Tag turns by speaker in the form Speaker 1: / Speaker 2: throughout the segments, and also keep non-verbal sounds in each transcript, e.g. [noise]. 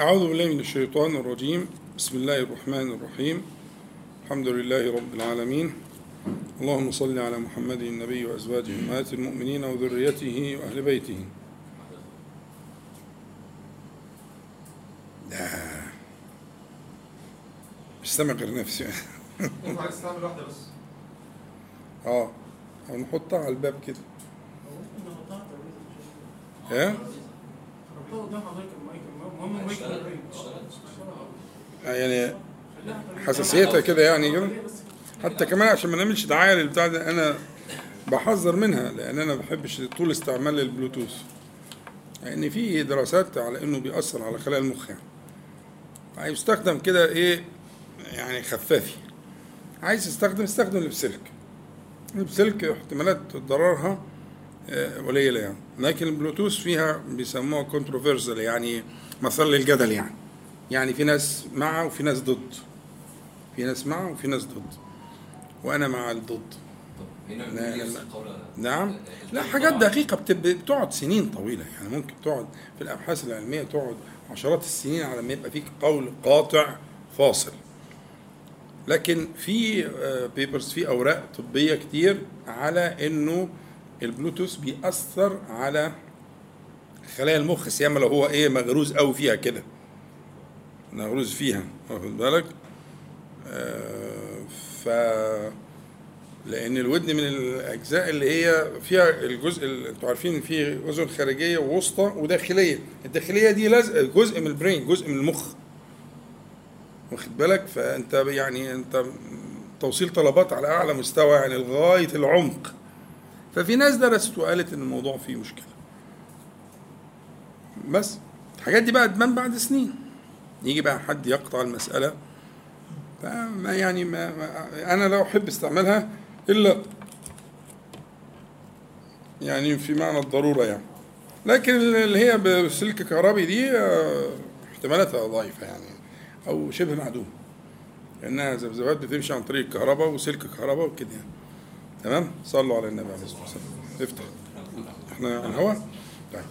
Speaker 1: أعوذ بالله من الشيطان الرجيم. بسم الله الرحمن الرحيم. الحمد لله رب العالمين. اللهم صل على محمد النبي وأزواجه أمهات المؤمنين وذريته وأهل بيته. لا. مش سامع غير نفسي.
Speaker 2: انت عايز تعمل واحدة بس.
Speaker 1: آه. أو نحطها على الباب كده. إيه؟ يعني حساسيتها كده يعني حتى كمان عشان ما نعملش دعاية للبتاع ده أنا بحذر منها لأن أنا ما بحبش طول استعمال البلوتوث. لأن يعني في دراسات على إنه بيأثر على خلايا المخ يعني. هيستخدم كده إيه؟ يعني خفافي. عايز تستخدم استخدم اللي بسلك اللي بسلك احتمالات ضررها قليلة يعني. لكن البلوتوث فيها بيسموها controversial يعني مثار للجدل يعني. يعني في ناس مع وفي ناس ضد. في ناس مع وفي ناس ضد. وأنا مع الضد.
Speaker 3: هنا
Speaker 1: لا، لا، نعم. حاجات دقيقة بتب- بتقعد سنين طويلة يعني. ممكن تقعد في الأبحاث العلمية تقعد عشرات السنين على ما يبقى فيك قول قاطع فاصل. لكن في بيبرز في أوراق طبية كتير على إنه البلوتوث بيأثر على خلايا المخ سيما لو هو إيه مغروز قوي فيها كده. مغروز فيها واخد بالك؟ آه، ف لأن الودن من الأجزاء اللي هي فيها الجزء أنتوا عارفين في اذن خارجية ووسطى وداخلية. الداخلية دي لازق جزء من البرين جزء من المخ. واخد بالك؟ فأنت يعني أنت توصيل طلبات على أعلى مستوى يعني لغاية العمق. ففي ناس درست وقالت إن الموضوع فيه مشكلة. بس الحاجات دي بقى تبان بعد سنين. يجي بقى حد يقطع المسألة. فما يعني ما ما أنا لا أحب استعمالها إلا يعني في معنى الضرورة يعني. لكن اللي هي بسلك كهربي دي آه، احتمالاتها ضعيفة يعني أو شبه معدومة. لأنها ذبذبات بتمشي عن طريق الكهرباء وسلك كهرباء وكده يعني. تمام؟ صلوا على النبي عليه الصلاة والسلام. افتح. إحنا على الهواء؟ طيب.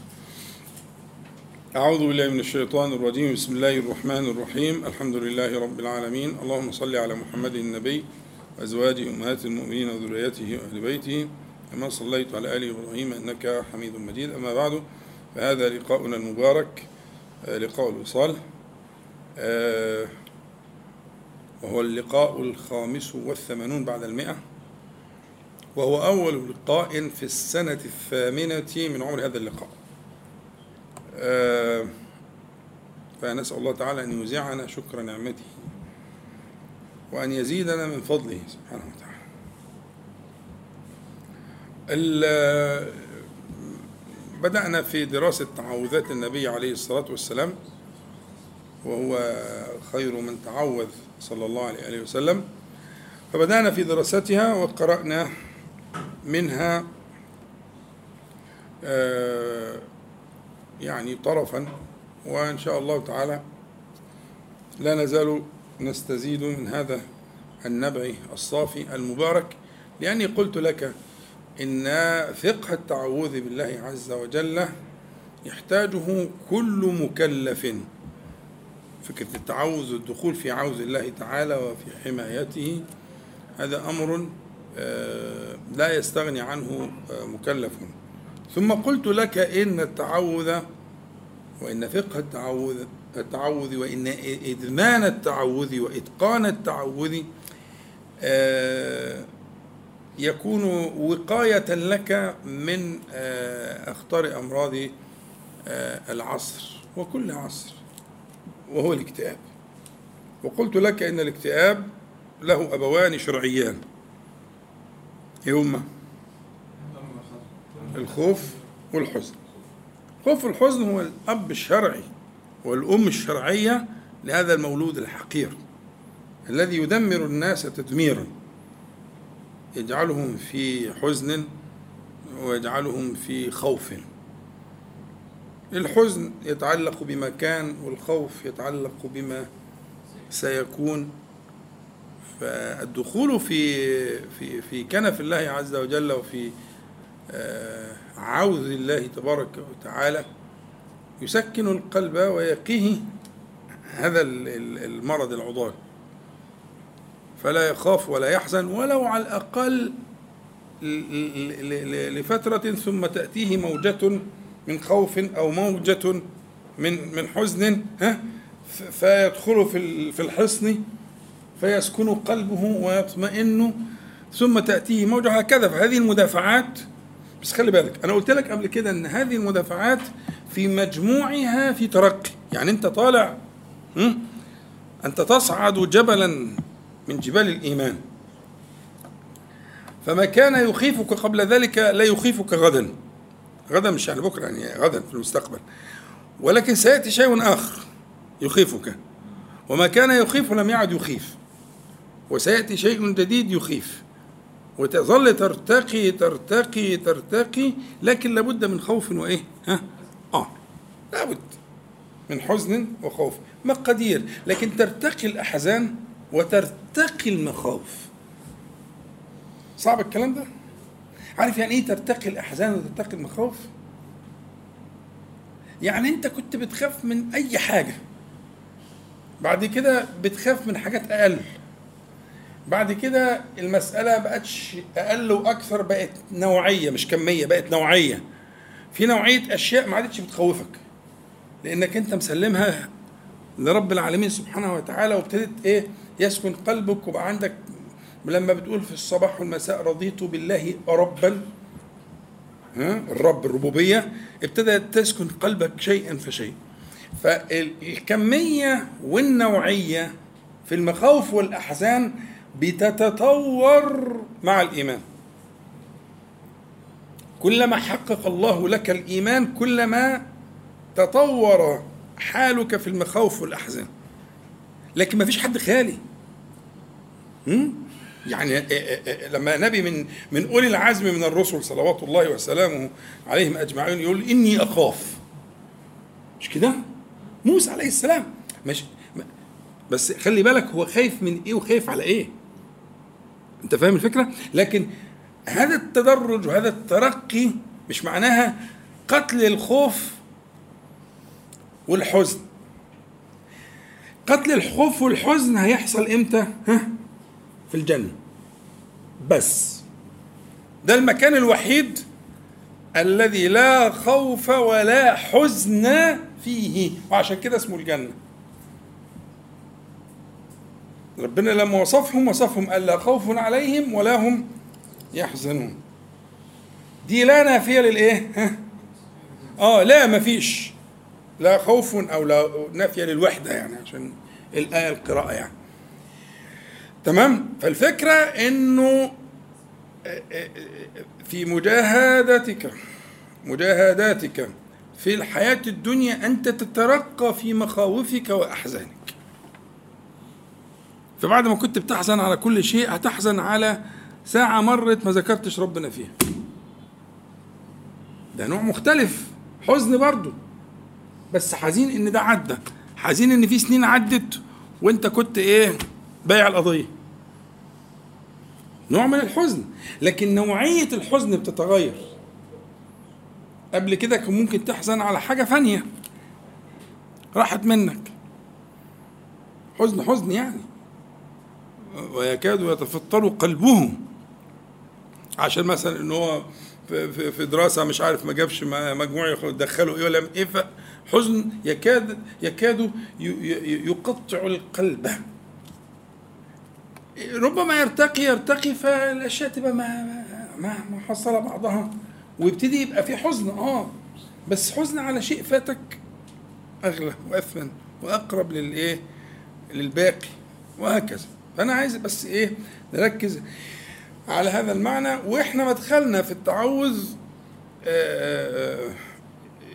Speaker 1: أعوذ بالله من الشيطان الرجيم. بسم الله الرحمن الرحيم. الحمد لله رب العالمين. اللهم صل على محمد النبي وأزواجه أمهات المؤمنين وذريته وأهل بيته. كما صليت على آل إبراهيم إنك حميد مجيد. أما بعد فهذا لقاؤنا المبارك آه، لقاء الوصال آه، وهو اللقاء الخامس والثمانون بعد المئة. وهو أول لقاء في السنة الثامنة من عمر هذا اللقاء. آه، فنسأل الله تعالى أن يوزعنا شكر نعمته وأن يزيدنا من فضله سبحانه وتعالى. ال- بدأنا في دراسة تعوذات النبي عليه الصلاة والسلام وهو خير من تعوذ صلى الله عليه وسلم. فبدأنا في دراستها وقرأنا منها آه، يعني طرفا وإن شاء الله تعالى لا نزال نستزيد من هذا النبع الصافي المبارك. لأني قلت لك إن فقه التعوذ بالله عز وجل يحتاجه كل مكلف. فكرة التعوذ والدخول في عوذ الله تعالى وفي حمايته هذا أمر لا يستغني عنه آه، مكلف. ثم قلت لك إن التعوذ وإن فقه التعوذ التعوذ وإن إدمان التعوذ وإتقان التعوذ آه، يكون وقاية لك من آه، أخطار أمراض آه، العصر وكل عصر وهو الاكتئاب. وقلت لك إن الاكتئاب له أبوان شرعيان. إيه هما؟ الخوف والحزن. خوف الحزن هو الأب الشرعي والأم الشرعية لهذا المولود الحقير الذي يدمر الناس تدميرا. يجعلهم في حزن ويجعلهم في خوف. الحزن يتعلق بما كان والخوف يتعلق بما سيكون. فالدخول في في في كنف الله عز وجل وفي آه، عوذ الله تبارك وتعالى يسكن القلب ويقيه هذا المرض العضال. فلا يخاف ولا يحزن ولو على الأقل لفترة ثم تأتيه موجة من خوف أو موجة من من حزن ها فيدخل في في الحصن. فيسكن قلبه ويطمئن ثم تأتيه موجة هكذا. فهذه المدافعات بس خلي بالك أنا قلت لك قبل كده أن هذه المدافعات في مجموعها في ترقي. يعني أنت طالع أنت تصعد جبلا من جبال الإيمان. فما كان يخيفك قبل ذلك لا يخيفك غدا. غدا مش يعني بكرة يعني غدا في المستقبل. ولكن سيأتي شيء آخر يخيفك. وما كان يخيف لم يعد يخيف. وسيأتي شيء جديد يخيف. وتظل ترتقي ترتقي ترتقي لكن لابد من خوف وإيه؟ ها؟ آه. لابد من حزن وخوف. مقادير لكن ترتقي الأحزان وترتقي المخاوف. صعب الكلام ده؟ عارف يعني إيه ترتقي الأحزان وترتقي المخاوف؟ يعني أنت كنت بتخاف من أي حاجة. بعد كده بتخاف من حاجات أقل. بعد كده المسألة بقتش أقل وأكثر بقت نوعية مش كمية بقت نوعية. في نوعية أشياء ما عادتش بتخوفك لأنك أنت مسلمها لرب العالمين سبحانه وتعالى وابتدت إيه؟ يسكن قلبك وبقى عندك لما بتقول في الصباح والمساء رضيت بالله ربا الرب الربوبية ابتدت تسكن قلبك شيئا فشيء فالكمية والنوعية في المخاوف والأحزان بتتطور مع الإيمان. كلما حقق الله لك الإيمان كلما تطور حالك في المخاوف والأحزان. لكن ما فيش حد خالي. يعني آه، آه، آه، لما نبي من من أولي العزم من الرسل صلوات الله وسلامه عليهم أجمعين يقول إني أخاف. مش كده؟ موسى عليه السلام. مش بس خلي بالك هو خايف من إيه وخايف على إيه؟ انت فاهم الفكرة؟ لكن هذا التدرج وهذا الترقي مش معناها قتل الخوف والحزن. قتل الخوف والحزن هيحصل إمتى؟ ها؟ في الجنة. بس. ده المكان الوحيد الذي لا خوف ولا حزن فيه. وعشان كده اسمه الجنة. ربنا لما وصفهم وصفهم ألا خوف عليهم ولا هم يحزنون. دي لا نافية للإيه؟ ها؟ آه لا مفيش لا خوف أو لا نافية للوحدة يعني عشان الآية القراءة يعني. تمام؟ فالفكرة إنه في مجاهدتك مجاهداتك في الحياة الدنيا أنت تترقى في مخاوفك وأحزانك. فبعد ما كنت بتحزن على كل شيء هتحزن على ساعة مرت ما ذكرتش ربنا فيها. ده نوع مختلف حزن برضه. بس حزين إن ده عدى. حزين إن في سنين عدت وأنت كنت إيه؟ بايع القضية. نوع من الحزن. لكن نوعية الحزن بتتغير. قبل كده كان ممكن تحزن على حاجة فانية. راحت منك. حزن حزن يعني. ويكاد يتفطر قلبه. عشان مثلا إن هو في, في دراسة مش عارف ما جابش مجموع يدخله إيه ولا إيه حزن يكاد يكاد يقطع القلب. ربما يرتقي يرتقي فالأشياء تبقى ما ما محصله بعضها ويبتدي يبقى في حزن. آه بس حزن على شيء فاتك أغلى وأثمن وأقرب للإيه؟ للباقي وهكذا. فأنا عايز بس إيه نركز على هذا المعنى وإحنا مدخلنا في التعوذ آه، آه،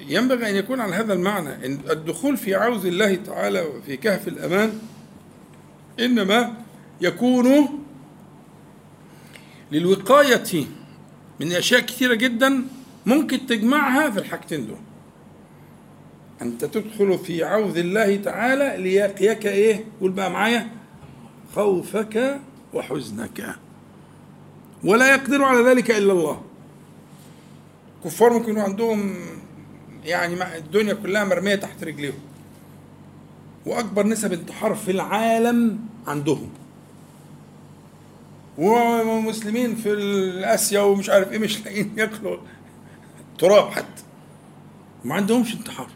Speaker 1: ينبغي أن يكون على هذا المعنى إن الدخول في عوز الله تعالى في كهف الأمان إنما يكون للوقاية من أشياء كثيرة جدا ممكن تجمعها في الحاجتين دول أنت تدخل في عوذ الله تعالى ليقيك إيه؟ قول بقى معايا خوفك وحزنك. ولا يقدر على ذلك إلا الله. كفار ممكن عندهم يعني الدنيا كلها مرمية تحت رجليهم. وأكبر نسب انتحار في العالم عندهم. ومسلمين في اسيا ومش عارف إيه مش لاقيين [laughs] ياكلوا تراب حتى. ما عندهمش انتحار.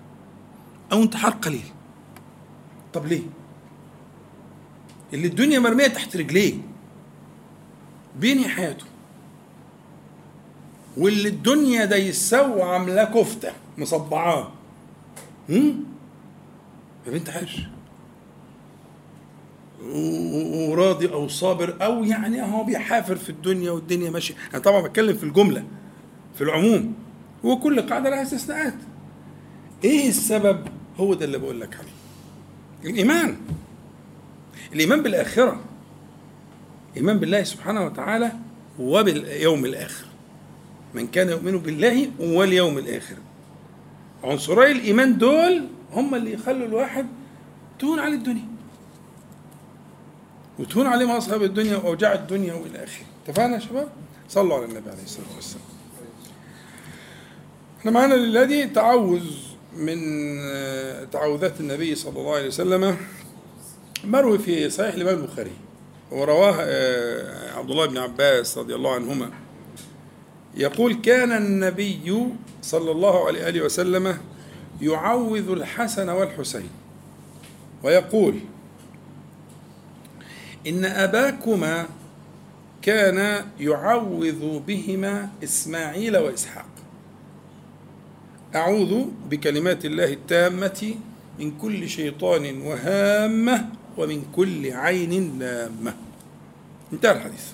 Speaker 1: أو انتحار قليل. طب ليه؟ اللي الدنيا مرمية تحت رجليه بينهي حياته. واللي الدنيا ده يسوى عامله كفتة مصبعاه. هم؟ ما بينتحرش و- وراضي أو صابر أو يعني هو بيحافر في الدنيا والدنيا ماشية. أنا طبعا بتكلم في الجملة في العموم. وكل قاعدة لها استثناءات. إيه السبب؟ هو ده اللي بقول لك عليه. الإيمان. الإيمان بالآخرة. الايمان بالله سبحانه وتعالى وباليوم الآخر. من كان يؤمن بالله واليوم الآخر. عنصري الإيمان دول هم اللي يخلوا الواحد تهون عليه الدنيا. وتهون عليه مصائب الدنيا وأوجاع الدنيا والى اخره اتفقنا يا شباب؟ صلوا على النبي عليه الصلاة والسلام. إحنا معانا الليلة دي تعوذ من تعوذات النبي صلى الله عليه وسلم. مروي في صحيح الإمام البخاري ورواه آه، عبد الله بن عباس رضي الله عنهما. يقول كان النبي صلى الله عليه وسلم يعوذ الحسن والحسين. ويقول إن أباكما كان يعوذ بهما إسماعيل وإسحاق. أعوذ بكلمات الله التامة من كل شيطان وهامة ومن كل عين لامة. انتهى الحديث.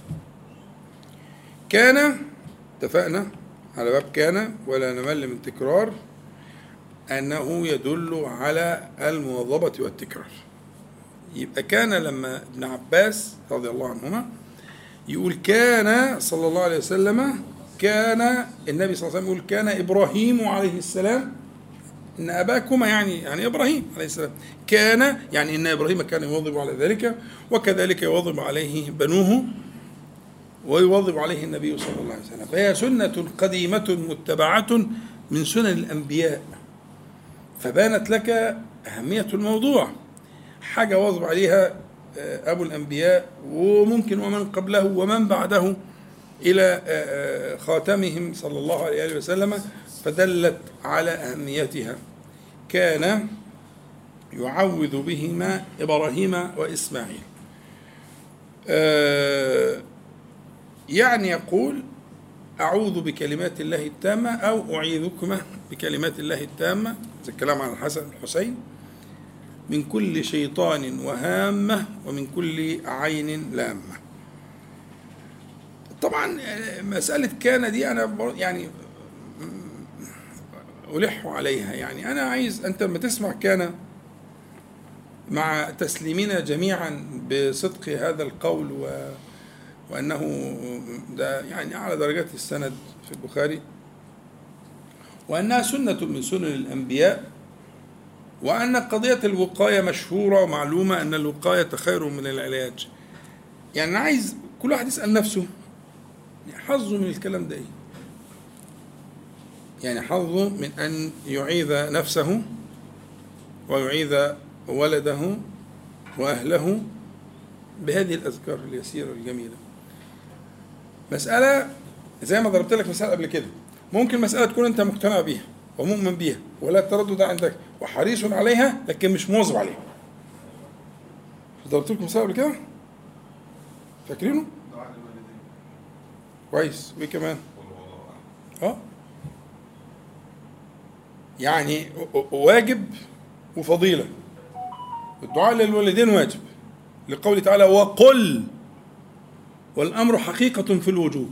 Speaker 1: كان اتفقنا على باب كان ولا نمل من تكرار أنه يدل على المواظبة والتكرار. يبقى كان لما ابن عباس رضي الله عنهما يقول كان صلى الله عليه وسلم كان النبي صلى الله عليه وسلم يقول كان إبراهيم عليه السلام إن أباكما يعني يعني إبراهيم عليه السلام كان يعني إن إبراهيم كان يواظب على ذلك وكذلك يواظب عليه بنوه ويواظب عليه النبي صلى الله عليه وسلم. فهي سنة قديمة متبعة من سنن الأنبياء. فبانت لك أهمية الموضوع. حاجة واظب عليها آه، أبو الأنبياء وممكن ومن قبله ومن بعده إلى آه، آه، خاتمهم صلى الله عليه وسلم. فدلت على أهميتها. كان يعوذ بهما إبراهيم وإسماعيل. آه، يعني يقول أعوذ بكلمات الله التامة أو أعيذكما بكلمات الله التامة. زي الكلام عن الحسن والحسين. من كل شيطان وهامة ومن كل عين لامة. طبعا آه، مسألة كان دي أنا يعني ألح عليها. يعني أنا عايز أنت لما تسمع كان مع تسليمنا جميعا بصدق هذا القول و وأنه ده يعني أعلى درجات السند في البخاري وأنها سنة من سنن الأنبياء وأن قضية الوقاية مشهورة ومعلومة أن الوقاية خير من العلاج. يعني عايز كل واحد يسأل نفسه حظه من الكلام ده إيه؟ يعني حظه من أن يعيذ نفسه ويعيذ ولده وأهله بهذه الأذكار اليسيرة الجميلة. مسألة زي ما ضربت لك مثال قبل كده. ممكن مسألة تكون أنت مقتنع بيها ومؤمن بيها ولا تردد عندك وحريص عليها لكن مش مواظب عليها. ضربت لكم مثال قبل كده؟ فاكرينه؟ كويس. وإيه كمان؟ آه. يعني واجب وفضيلة. الدعاء للوالدين واجب. لقوله تعالى وقل. والأمر حقيقة في الوجوب.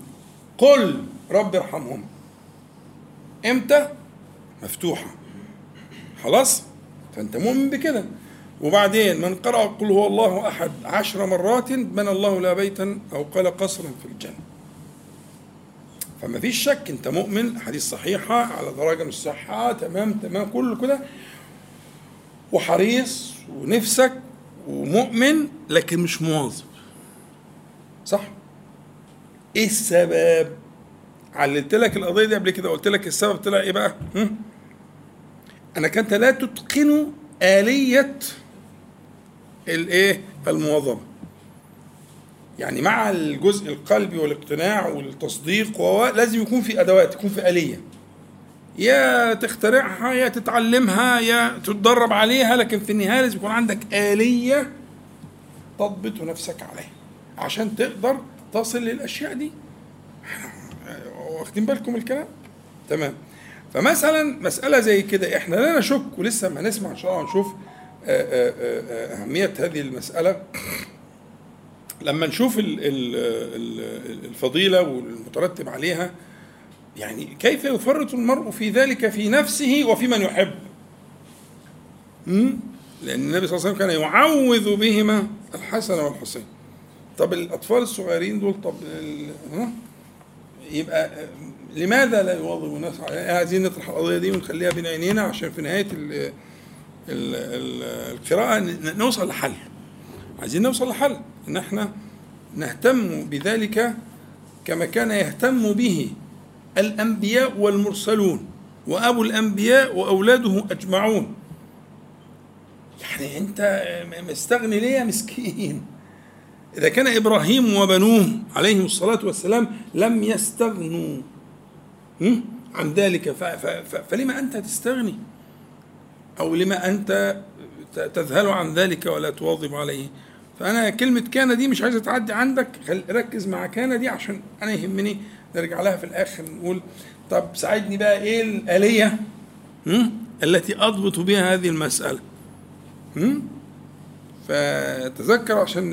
Speaker 1: قل رب ارحمهم. إمتى؟ مفتوحة. خلاص؟ فأنت مؤمن بكده. وبعدين من قرأ قل هو الله أحد عشر مرات بنى الله لا بيتا أو قال قصرا في الجنة. فما فيش شك انت مؤمن حديث صحيحة على درجة من الصحة تمام تمام كله كده. وحريص ونفسك ومؤمن لكن مش مواظب. صح؟ إيه السبب؟ عللت لك القضية دي قبل كده؟ قلت لك السبب طلع إيه بقى؟ هم؟ انك انت لا تتقن آلية الايه المواظبة. يعني مع الجزء القلبي والاقتناع والتصديق وهو لازم يكون في أدوات يكون في آلية. يا تخترعها يا تتعلمها يا تتدرب عليها لكن في النهاية لازم يكون عندك آلية تضبط نفسك عليها عشان تقدر تصل للأشياء دي. واخدين بالكم الكلام؟ تمام. فمثلا مسألة زي كده إحنا لا نشك ولسه ما نسمع إن شاء الله نشوف آه، آه، آه، أهمية هذه المسألة. لما نشوف ال- ال- ال- الفضيلة والمترتب عليها يعني كيف يفرط المرء في ذلك في نفسه وفي من يحب؟ لأن النبي صلى الله عليه وسلم كان يعوذ بهما الحسن والحسين طب الأطفال الصغيرين دول طب؟ يبقى لماذا لا يواظب الناس على عايزين نطرح القضية دي ونخليها بين عينينا عشان في نهاية ال ال ال القراءة نوصل لحل عايزين نوصل لحل ان إحنا نهتم بذلك كما كان يهتم به الأنبياء والمرسلون وأبو الأنبياء وأولاده أجمعون. يعني أنت مستغني ليه يا مسكين؟ إذا كان إبراهيم وبنوه عليهم الصلاة والسلام لم يستغنوا؟ عن ذلك. فلما أنت تستغني؟ أو لما أنت تذهل عن ذلك ولا تواظب عليه؟ فأنا كلمة كان دي مش عايزة تعدي عندك ركز مع كان دي عشان أنا يهمني نرجع لها في الآخر نقول طب ساعدني بقى إيه الآلية؟ التي أضبط بها هذه المسألة؟ فتذكر عشان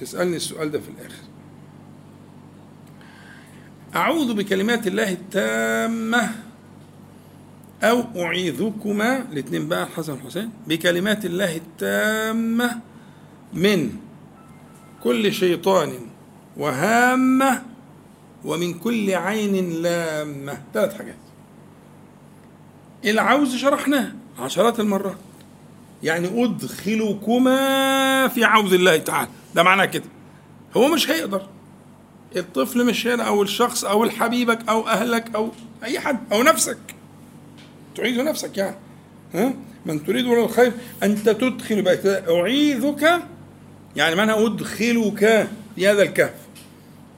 Speaker 1: تسألني السؤال ده في الآخر أعوذ بكلمات الله التامة أو أعيذكما الاثنين بقى الحسن والحسين بكلمات الله التامة من كل شيطان وهامة ومن كل عين لامة. ثلاث حاجات. العوز شرحناه عشرات المرات. يعني أدخلكما في عوز الله تعالى. ده معناه كده. هو مش هيقدر. الطفل مش هنا أو الشخص أو الحبيبك أو أهلك أو أي حد أو نفسك. تعيذ نفسك يعني. ها؟ من تريد ولا الخير أنت تدخل بقى أعيذك يعني معنى أدخلك في هذا الكهف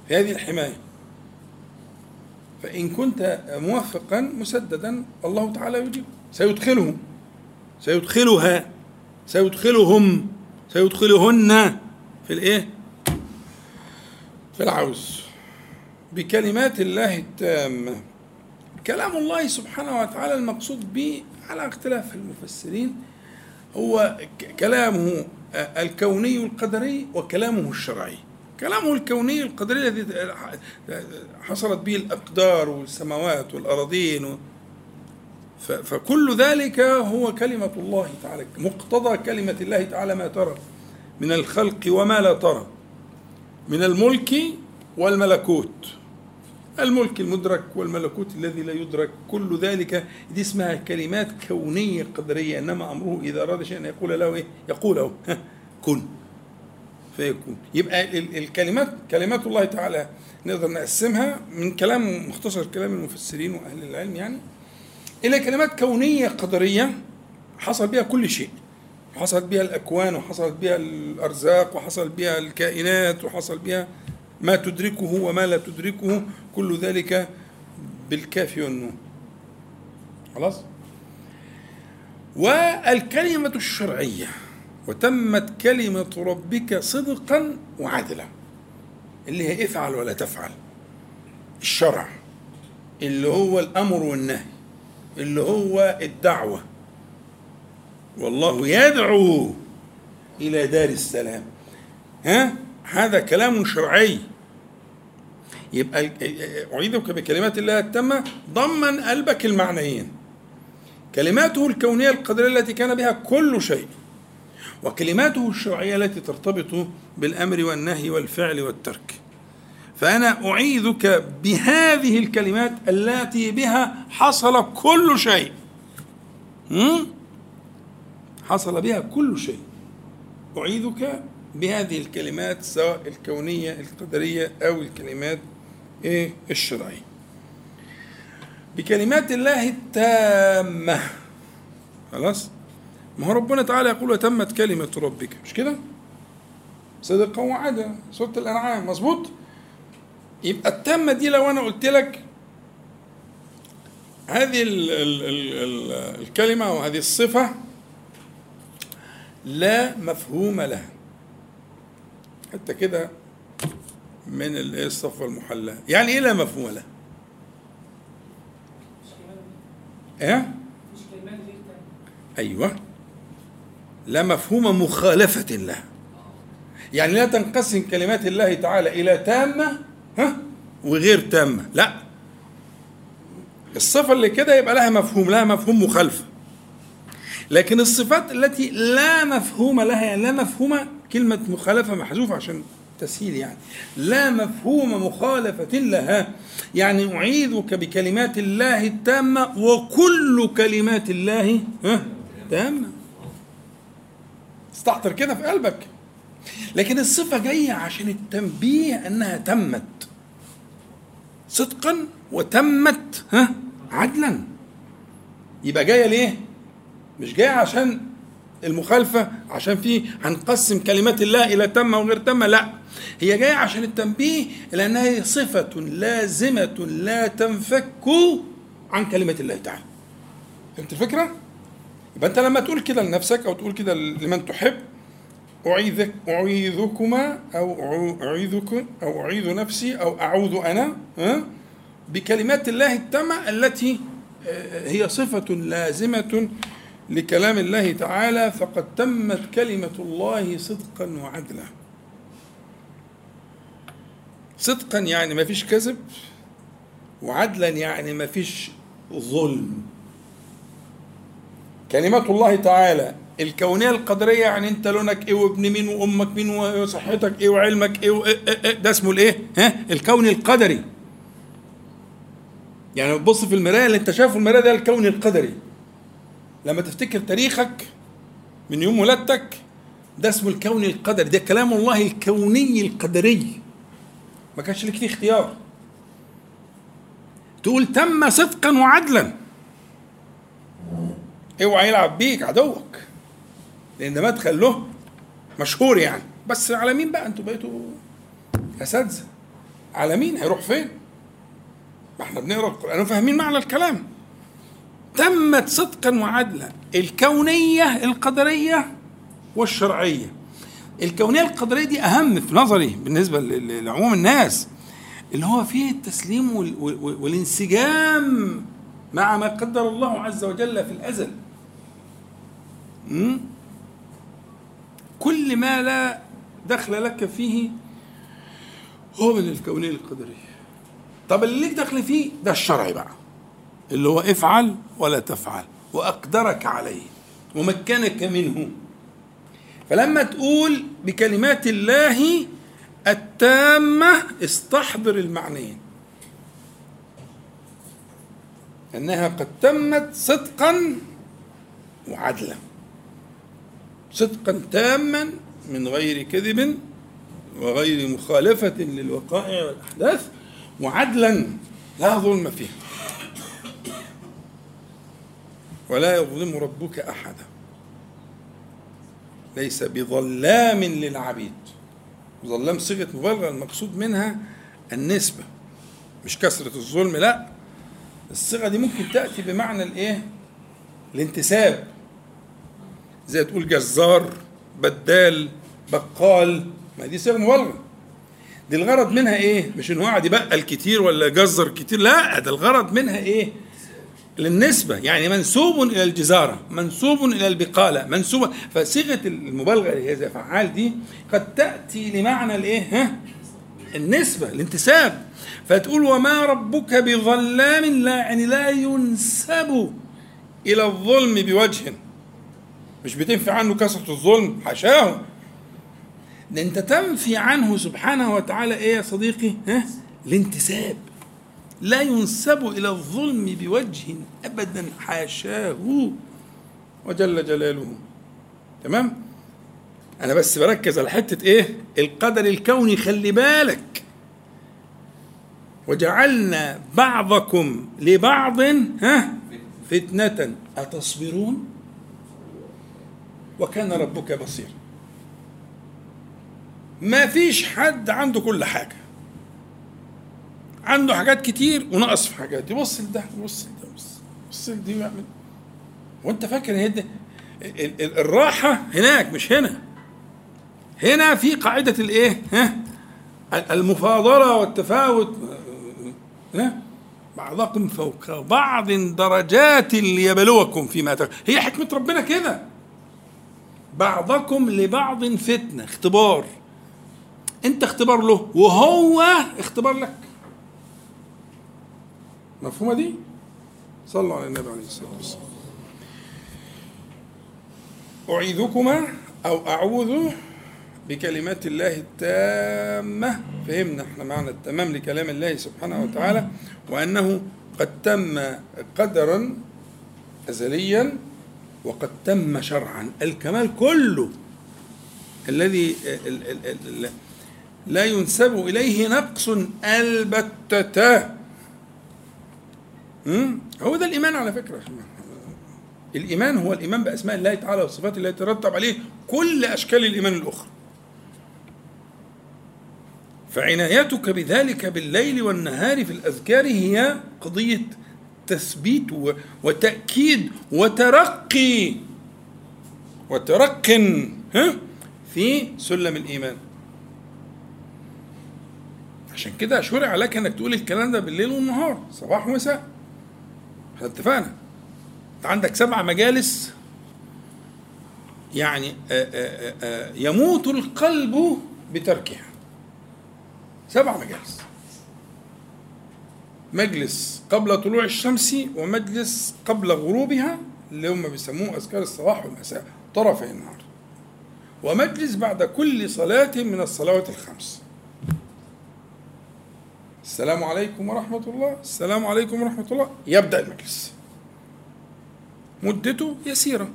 Speaker 1: في هذه الحماية. فإن كنت موفقا مسددا الله تعالى يجيب. سيدخلهم. سيدخلها. سيدخلهم. سيدخلهن في الإيه؟ في العوز. بكلمات الله التامة. كلام الله سبحانه وتعالى المقصود به على اختلاف المفسرين هو كلامه الكوني القدري وكلامه الشرعي. كلامه الكوني القدري الذي حصلت به الأقدار والسماوات والأراضين فكل ذلك هو كلمة الله تعالى مقتضى كلمة الله تعالى ما ترى من الخلق وما لا ترى من الملك والملكوت. الملك المدرك والملكوت الذي لا يدرك كل ذلك دي اسمها كلمات كونية قدرية إنما أمره إذا أراد شيئا يقول له إيه؟ يقول له كن. فيكون. يبقى ال- الكلمات كلمات الله تعالى نقدر نقسمها من كلام مختصر كلام المفسرين وأهل العلم يعني إلى كلمات كونية قدرية حصل بها كل شيء. حصلت بها الأكوان وحصلت بها الأرزاق وحصل بها الكائنات وحصل بها ما تدركه وما لا تدركه كل ذلك بالكاف والنون. خلاص؟ والكلمة الشرعية وتمت كلمة ربك صدقا وعدلا اللي هي افعل ولا تفعل. الشرع اللي هو الأمر والنهي اللي هو الدعوة. والله يدعو إلى دار السلام. ها؟ هذا كلام شرعي. يبقى أعيذك بكلمات الله التامة ضمن قلبك المعنيين. كلماته الكونية القدرية التي كان بها كل شيء وكلماته الشرعية التي ترتبط بالأمر والنهي والفعل والترك. فأنا أعيذك بهذه الكلمات التي بها حصل كل شيء؟ حصل بها كل شيء. أعيذك بهذه الكلمات سواء الكونية القدرية أو الكلمات إيه؟ الشرعية. بكلمات الله التامة. خلاص؟ ما هو ربنا تعالى يقول وتمت كلمة ربك. مش كده؟ صدقا وعدا. سورة الأنعام. مظبوط؟ يبقى التامة دي لو أنا قلت لك هذه ال ال ال ال الكلمة أو هذه الصفة لا مفهوم لها. حتى كده من الايه الصفة المحلى يعني إيه لا مفهوم لها؟
Speaker 3: إيه؟
Speaker 1: أيوه. لا مفهوم مخالفة له يعني لا تنقسم كلمات الله تعالى إلى تامة ها؟ وغير تامة. لا. الصفة اللي كده يبقى لها مفهوم لها مفهوم مخالفة. لكن الصفات التي لا مفهوم لها يعني لا مفهوم كلمة مخالفة محذوفة عشان تسهيل يعني. لا مفهوم مخالفة لها. يعني أعيذك بكلمات الله التامة وكل كلمات الله تامة. استحضر كده في قلبك. لكن الصفة جاية عشان التنبيه أنها تمت. صدقا وتمت ها عدلا. يبقى جاية ليه؟ مش جاية عشان المخالفة عشان في هنقسم كلمات الله إلى تامة وغير تامة لا هي جاية عشان التنبيه إلى أنها صفة لازمة لا تنفك عن كلمة الله تعالى فهمت الفكرة؟ يبقى أنت لما تقول كده لنفسك أو تقول كده لمن تحب أعيذك أعيذكما أو أعيذك أو أعيذ نفسي أو أعوذ أنا؟ بكلمات الله التامة التي آه، هي صفة لازمة لكلام الله تعالى فقد تمت كلمة الله صدقا وعدلا صدقا يعني ما فيش كذب وعدلا يعني ما فيش ظلم كلمات الله تعالى الكونية القدرية يعني أنت لونك إيه وابن مين وأمك مين وصحتك إيه وعلمك إيه, وإيه إيه إيه ده اسمه الإيه؟ ها؟ الكون القدري. يعني بتبص في المراية اللي أنت شايفه المراية ده الكون القدري. لما تفتكر تاريخك من يوم ولادتك ده اسمه الكون القدري ده كلام الله الكوني القدري. ما كانش لك فيه اختيار. تقول تم صدقا وعدلا. اوعى يلعب بيك عدوك. لأن ده مدخل له مشهور يعني. بس على مين بقى؟ أنتوا بقيتوا اساتذه على مين؟ هيروح فين؟ ما إحنا بنقرأ القرآن وفاهمين معنى الكلام. تمت صدقا وعدلا. الكونية القدرية والشرعية. الكونية القدرية دي أهم في نظري ل- لعموم الناس اللي هو فيه التسليم وال- وال- والانسجام مع ما قدر الله عز وجل في الأزل. مم؟ كل ما لا دخل لك فيه هو من الكونية القدرية. طب اللي ليك دخل فيه؟ ده الشرع بقى. اللي هو افعل ولا تفعل وأقدرك عليه ومكنك منه. فلما تقول بكلمات الله التامة استحضر المعنيين. أنها قد تمت صدقا وعدلا. صدقا تاما من غير كذب وغير مخالفة للوقائع والأحداث وعدلا لا ظلم فيه ولا يظلم ربك أحدا. ليس بظلام للعبيد. ظلام صيغة مبالغة المقصود منها النسبة مش كثرة الظلم لا. الصيغة دي ممكن تأتي بمعنى الإيه؟ الانتساب. زي تقول جزار بدال بقال. ما دي صيغة مبالغة. دي الغرض منها إيه؟ مش إنه قاعد يبقل كتير ولا يجزر كتير لا ده الغرض منها إيه؟ للنسبة يعني منسوب إلى الجزارة منسوب إلى البقالة منسوب فصيغة المبالغة اللي هي فعال دي قد تأتي لمعنى الإيه؟ ها؟ النسبة الانتساب. فتقول وما ربك بظلام لا يعني لا ينسب إلى الظلم بوجه. مش بتنفي عنه كثرة الظلم حاشاه ده أنت تنفي عنه سبحانه وتعالى إيه يا صديقي؟ ها؟ الانتساب. لا ينسب إلى الظلم بوجه ابدا حاشاه وجل جلاله. تمام؟ أنا بس بركز على حتة إيه؟ القدر الكوني خلي بالك. وجعلنا بعضكم لبعض ها؟ فتنة. أتصبرون؟ وكان ربك بصيرا ما فيش حد عنده كل حاجة. عنده حاجات كتير ونقص في حاجات يبص لده يبص لده يبص يبص لدي ويعمل. وانت فاكر هي الراحة هناك مش هنا. هنا في قاعدة الايه؟ ها؟ المفاضلة والتفاوت. ها؟ بعضكم فوق بعض درجات ليبلوكم فيما تك... هي حكمة ربنا كده. بعضكم لبعض فتنة اختبار. انت اختبار له وهو اختبار لك. مفهومة دي؟ صلوا على النبي عليه الصلاة والسلام. أعيذكما أو أعوذ بكلمات الله التامة. فهمنا إحنا معنى التمام لكلام الله سبحانه وتعالى وأنه قد تم قدرا أزليا وقد تم شرعا. الكمال كله الذي لا ينسب إليه نقص البتة. هو ده الإيمان على فكرة الإيمان هو الإيمان بأسماء الله تعالى وصفاته التي يترتب عليه كل أشكال الإيمان الأخرى. فعنايتك بذلك بالليل والنهار في الأذكار هي قضية تثبيت وتأكيد وترقي. وترق في سلم الإيمان. عشان كده شرع لك إنك تقول الكلام ده بالليل والنهار صباح ومساء. إحنا اتفقنا. انت عندك سبع مجالس يعني آآ آآ يموت القلب بتركها. سبع مجالس. مجلس قبل طلوع الشمس ومجلس قبل غروبها اللي هم بيسموه أذكار الصباح والمساء طرفي النهار. ومجلس بعد كل صلاة من الصلوات الخمس. السلام عليكم ورحمة الله. السلام عليكم ورحمة الله. يبدأ المجلس. مدته يسيرة.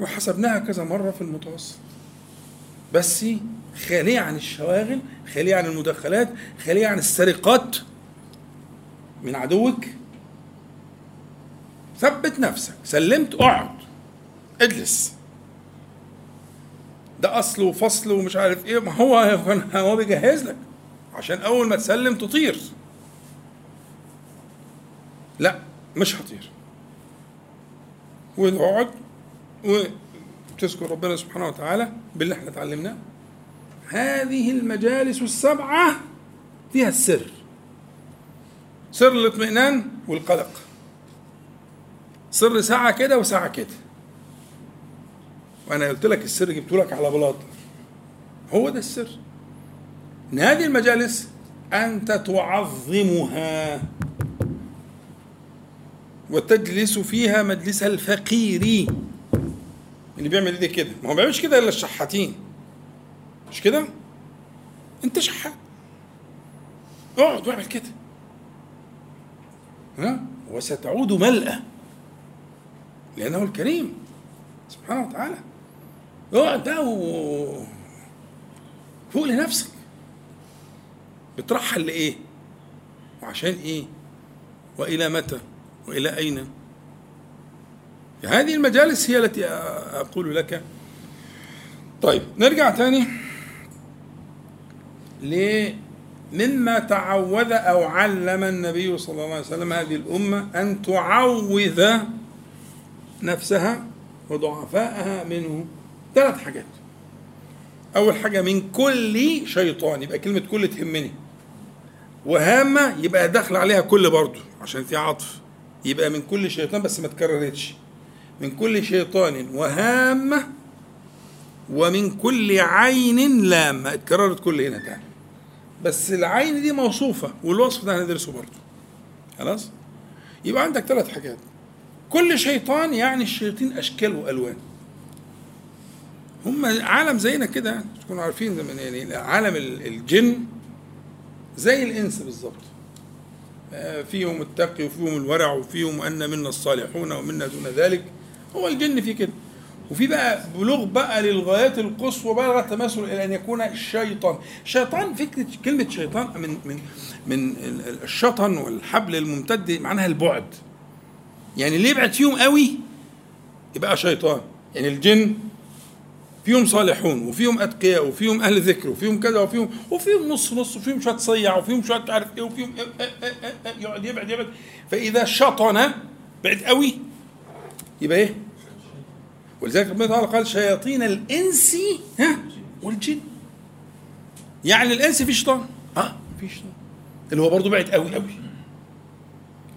Speaker 1: وحسبناها كذا مرة في المتوسط. بس خالية عن الشواغل خالية عن المداخلات خالية عن السرقات. من عدوك. ثبت نفسك. سلمت أقعد. اجلس. ده اصل وفصل ومش عارف إيه. ما هو هو بيجهز لك. عشان أول ما تسلم تطير. لا مش هطير. واقعد وتذكر ربنا سبحانه وتعالى باللي إحنا اتعلمناه هذه المجالس السبعة فيها السر. سر الاطمئنان والقلق. سر ساعة كده وساعة كده. وأنا قلت لك السر جبت لك على بلاط. هو ده السر. إن هذه المجالس أنت تعظمها وتجلس فيها مجلس الفقير. اللي بيعمل إيديه كده. ما هو ما بيعملش كده إلا الشحاتين. مش كده؟ أنت شحات. اقعد واعمل كده. ها؟ وستعود ملأة. لأنه الكريم. سبحانه وتعالى. اقعد بقى و فوق لنفسك. بترحل لإيه؟ وعشان إيه؟ وإلى متى؟ وإلى أين؟ هذه المجالس هي التي أقول لك. طيب نرجع تاني مما تعوذ أو علم النبي صلى الله عليه وسلم هذه الأمة أن تعوذ نفسها وضعفاءها منه. ثلاث حاجات. أول حاجة من كل شيطان يبقى كلمة كل تهمني. وهامة يبقى داخل عليها كل برضه عشان في عطف. يبقى من كل شيطان بس ما تكررتش. من كل شيطان وهامة ومن كل عين لامة. اتكررت كل هنا تاني. بس العين دي موصوفة والوصف ده هندرسه برضه. خلاص؟ يبقى عندك ثلاث حاجات. كل شيطان يعني الشياطين أشكال وألوان. هم عالم زينا كده تكونوا عارفين زمان يعني عالم الجن زي الإنس بالظبط. آه، فيهم التقي وفيهم الورع وفيهم أن منا الصالحون ومنا دون ذلك. هو الجن فيه كده. وفي بقى بلوغ بقى للغايات القصوى بقى لغاية تماثل إلى أن يكون الشيطان. شيطان فكرة كلمة شيطان من من من الشطن والحبل الممتد معناها البعد. يعني اللي يبعد فيهم قوي يبقى شيطان. يعني الجن فيهم صالحون وفيهم أتقياء وفيهم أهل ذكر وفيهم كذا وفيهم وفيهم نص نص وفيهم شوية صيع وفيهم شوية عارف إيه وفيهم إيه إيه إيه يقعد يبعد يبعد. فإذا شطن بعد قوي يبقى إيه؟ ولذلك ربنا تعالى قال شياطين الإنس ها؟ والجن. يعني الإنس في شيطان. آه في شيطان. اللي هو برضه بعد قوي قوي.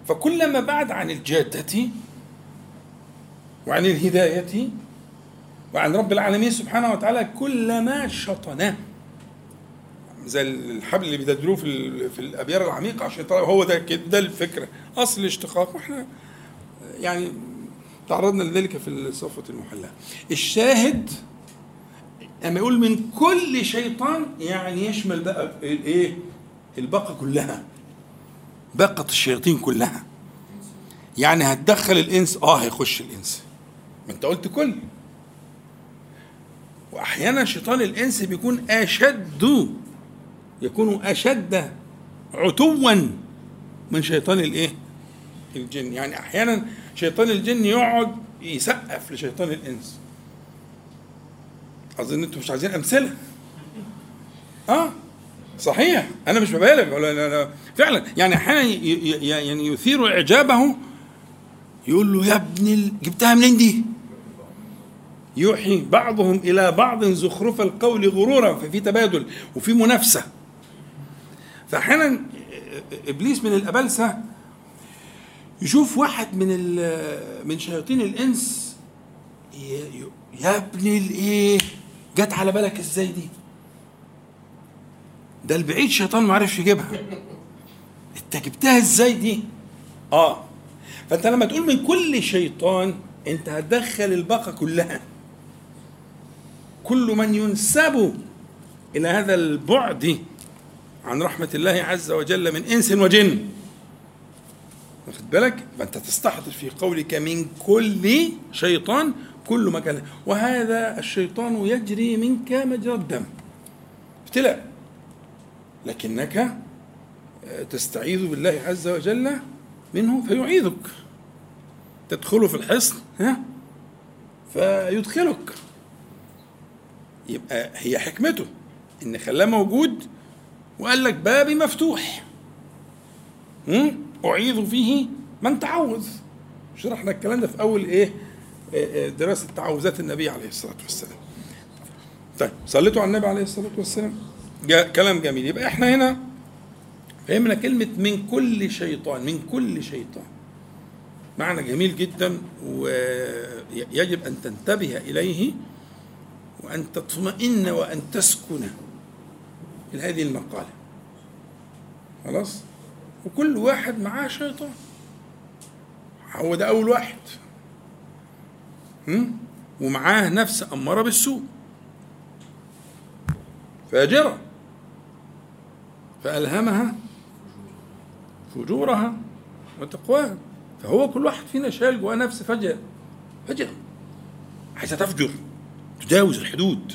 Speaker 1: فكلما بعد عن الجادة وعن الهداية وعن رب العالمين سبحانه وتعالى كلما شطناه زي الحبل اللي بيدلوه في في الأبيار العميقة عشان هو ده كده ده الفكرة أصل الاشتقاق وإحنا يعني تعرضنا لذلك في الصفة المحلاة الشاهد أما يقول من كل شيطان يعني يشمل بقى الإيه الباقة كلها. باقة الشياطين كلها. يعني هتدخل الإنس آه هيخش الإنس. ما أنت قلت كل. وأحيانا شيطان الإنس بيكون أشد يكون أشد عتوا من شيطان الإيه؟ الجن. يعني أحيانا شيطان الجن يقعد يسقف لشيطان الإنس. أظن أنتم مش عايزين أمثلة. آه صحيح. أنا مش ببالغ. ولا لا لا. فعلا. يعني أحيانا يعني يثير اعجابه يقول له يا ابن ال... جبتها منين دي؟ يوحي بعضهم إلى بعض زخرف القول غرورا ففي تبادل وفي منافسة. فأحيانا إبليس من الأبلسة يشوف واحد من من شياطين ي- يا ابن الإيه؟ جت على بالك إزاي دي؟ ده البعيد شيطان ما عرفش يجيبها. أنت جبتها إزاي دي؟ آه. فأنت لما تقول من كل شيطان أنت هتدخل الباقه كلها. كل من ينسب إلى هذا البعد عن رحمة الله عز وجل من إنس وجن. واخد بالك؟ فأنت تستحضر في قولك من كل شيطان كل مكان وهذا الشيطان يجري منك مجرى الدم. ابتلاء لكنك تستعيذ بالله عز وجل منه فيعيذك. تدخل في الحصن ها؟ فيدخلك. يبقى هي حكمته إن خلاه موجود وقال لك بابي مفتوح. هم؟ أعيذ فيه من تعوذ. شرحنا الكلام ده في أول إيه؟ آه، آه، دراسة تعوذات النبي عليه الصلاة والسلام. طيب صليتوا على النبي عليه الصلاة والسلام. جا كلام جميل. يبقى إحنا هنا فهمنا كلمة من كل شيطان من كل شيطان. معنى جميل جدا ويجب أن تنتبه إليه وأن تطمئن وأن تسكن إلى هذه المقالة. خلاص؟ وكل واحد معاه شيطان. هو ده أول واحد. هم؟ ومعاه نفس أمارة بالسوء. فاجرة فألهمها فجورها وتقواها. فهو كل واحد فينا شايل جواه نفس فجأة فجأة عايزة تفجر. تجاوز الحدود؟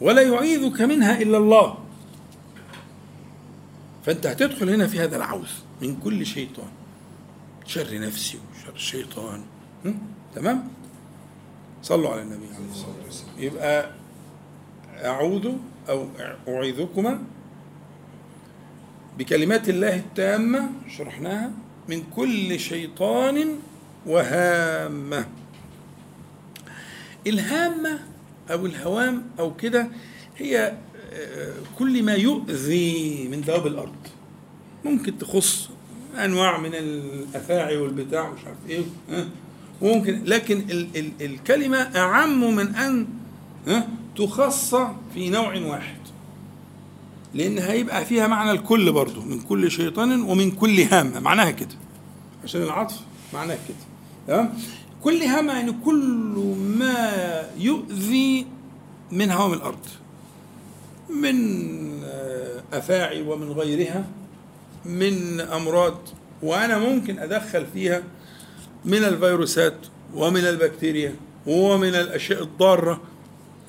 Speaker 1: ولا يعيذك منها إلا الله. فأنت هتدخل هنا في هذا العوز من كل شيطان. شر نفسي وشر الشيطان؟ تمام؟ صلوا على النبي عليه الصلاة والسلام. يبقى أعوذ أو أعيذكما بكلمات الله التامة شرحناها من كل شيطان وهامة. الهامة أو الهوام أو كده هي آه، كل ما يؤذي من دواب الأرض. ممكن تخص أنواع من الأفاعي والبتاع مش عارف إيه ها؟ ممكن لكن ال ال الكلمة أعم من أن تخص في نوع واحد. لأن هيبقى فيها معنى الكل برضه من كل شيطان ومن كل هامة. معناها كده. عشان العطف معناها كده تمام؟ كل هامة يعني كل ما يؤذي من هوام الأرض من آه، أفاعي ومن غيرها من أمراض وأنا ممكن أدخل فيها من الفيروسات ومن البكتيريا ومن الأشياء الضارة.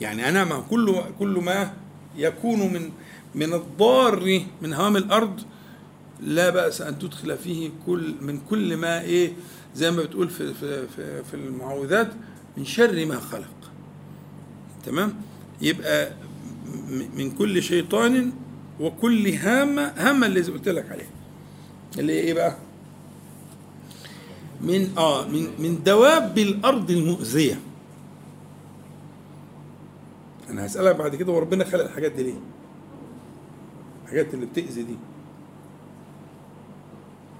Speaker 1: يعني أنا مع كل كل ما يكون من من الضار من هوام الأرض لا بأس أن تدخل فيه كل من كل ما إيه زي ما بتقول في في في, في المعوذات من شر ما خلق. تمام؟ يبقى من كل شيطان وكل هامة هامة اللي قلت لك عليها. اللي إيه بقى؟ من آه من من دواب الأرض المؤذية. أنا هسألك بعد كده وربنا خلق الحاجات دي ليه؟ الحاجات اللي بتأذي دي.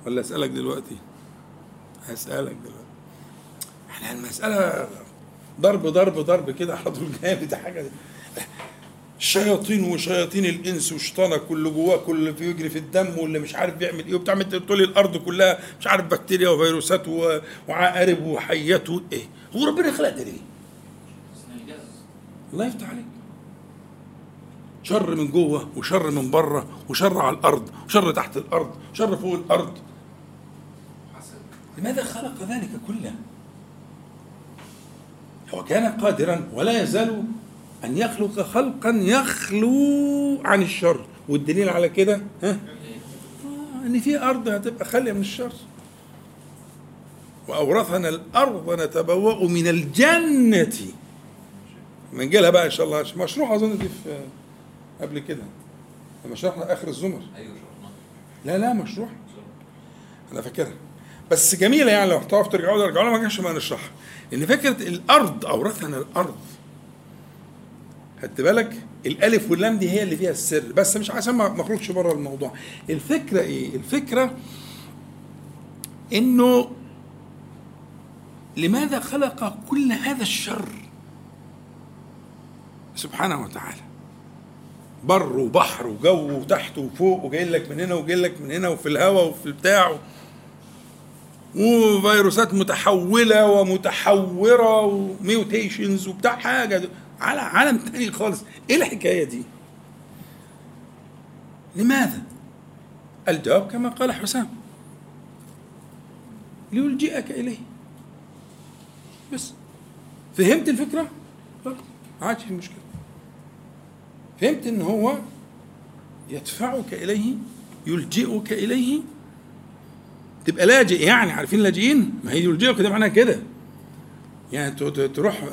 Speaker 1: ولا أسألك دلوقتي؟ هسألك دلوقتي إحنا المسألة ضرب ضرب ضرب كده على طول جامد حاجة دي. الشياطين وشياطين الإنس وشيطانك واللي جواه كل بيجري في الدم واللي مش عارف بيعمل إيه وبتعمل طول الأرض كلها مش عارف بكتيريا وفيروسات وعقارب وحيات وايه هو ربنا خلق ده ليه؟ الله يفتح عليك شر من جوه وشر من بره وشر على الأرض وشر تحت الأرض وشر فوق الأرض لماذا خلق ذلك كله؟ هو كان قادرا ولا يزال أن يخلق خلقا يخلو عن الشر. والدليل على كده ها؟ آه إن في أرض هتبقى خالية من الشر. وأورثنا الأرض نتبوأ من الجنة. نجي لها بقى إن شاء الله. مشروع أظن دي في قبل كده. لما شرحنا آخر الزمر.
Speaker 2: أيوه
Speaker 1: لا لا مشروع. أنا فاكرها. بس جميلة يعني لو تعرفوا ترجعوا لها رجعوا لها ما كانش ما نشرحها. إن فكرة الأرض أورثنا الأرض. خدت بالك؟ الألف واللام دي هي اللي فيها السر. بس مش عشان ما أخرجش بره الموضوع. الفكرة إيه؟ الفكرة إنه لماذا خلق كل هذا الشر؟ سبحانه وتعالى. بر وبحر وجو وتحت وفوق وجاي لك من هنا وجاي لك من هنا وفي الهواء وفي البتاع وفيروسات متحولة ومتحورة وميوتيشنز وبتاع حاجة. على عالم تاني خالص. إيه الحكاية دي؟ لماذا؟ الجواب كما قال حسام. ليلجئك إليه. بس. فهمت الفكرة؟ ما عادش في مشكلة. فهمت إن هو يدفعك إليه يلجئك إليه تبقى لاجئ يعني عارفين لاجئين؟ ما هي يلجئك ده معناها كده. يعني تروح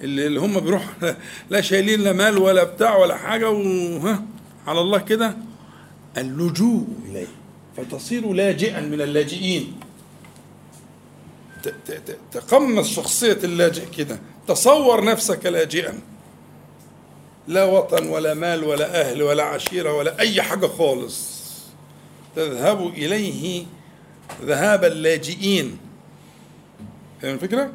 Speaker 1: اللي هم بيروحوا [laughs] لا شايلين لا مال ولا بتاع ولا حاجة وها على الله كده. اللجوء إليه. فتصير لاجئا من اللاجئين. تقمص شخصية اللاجئ كده. تصور نفسك لاجئا. لا وطن ولا مال ولا أهل ولا عشيرة ولا أي حاجة خالص. تذهب إليه ذهاب اللاجئين. فاهم الفكرة؟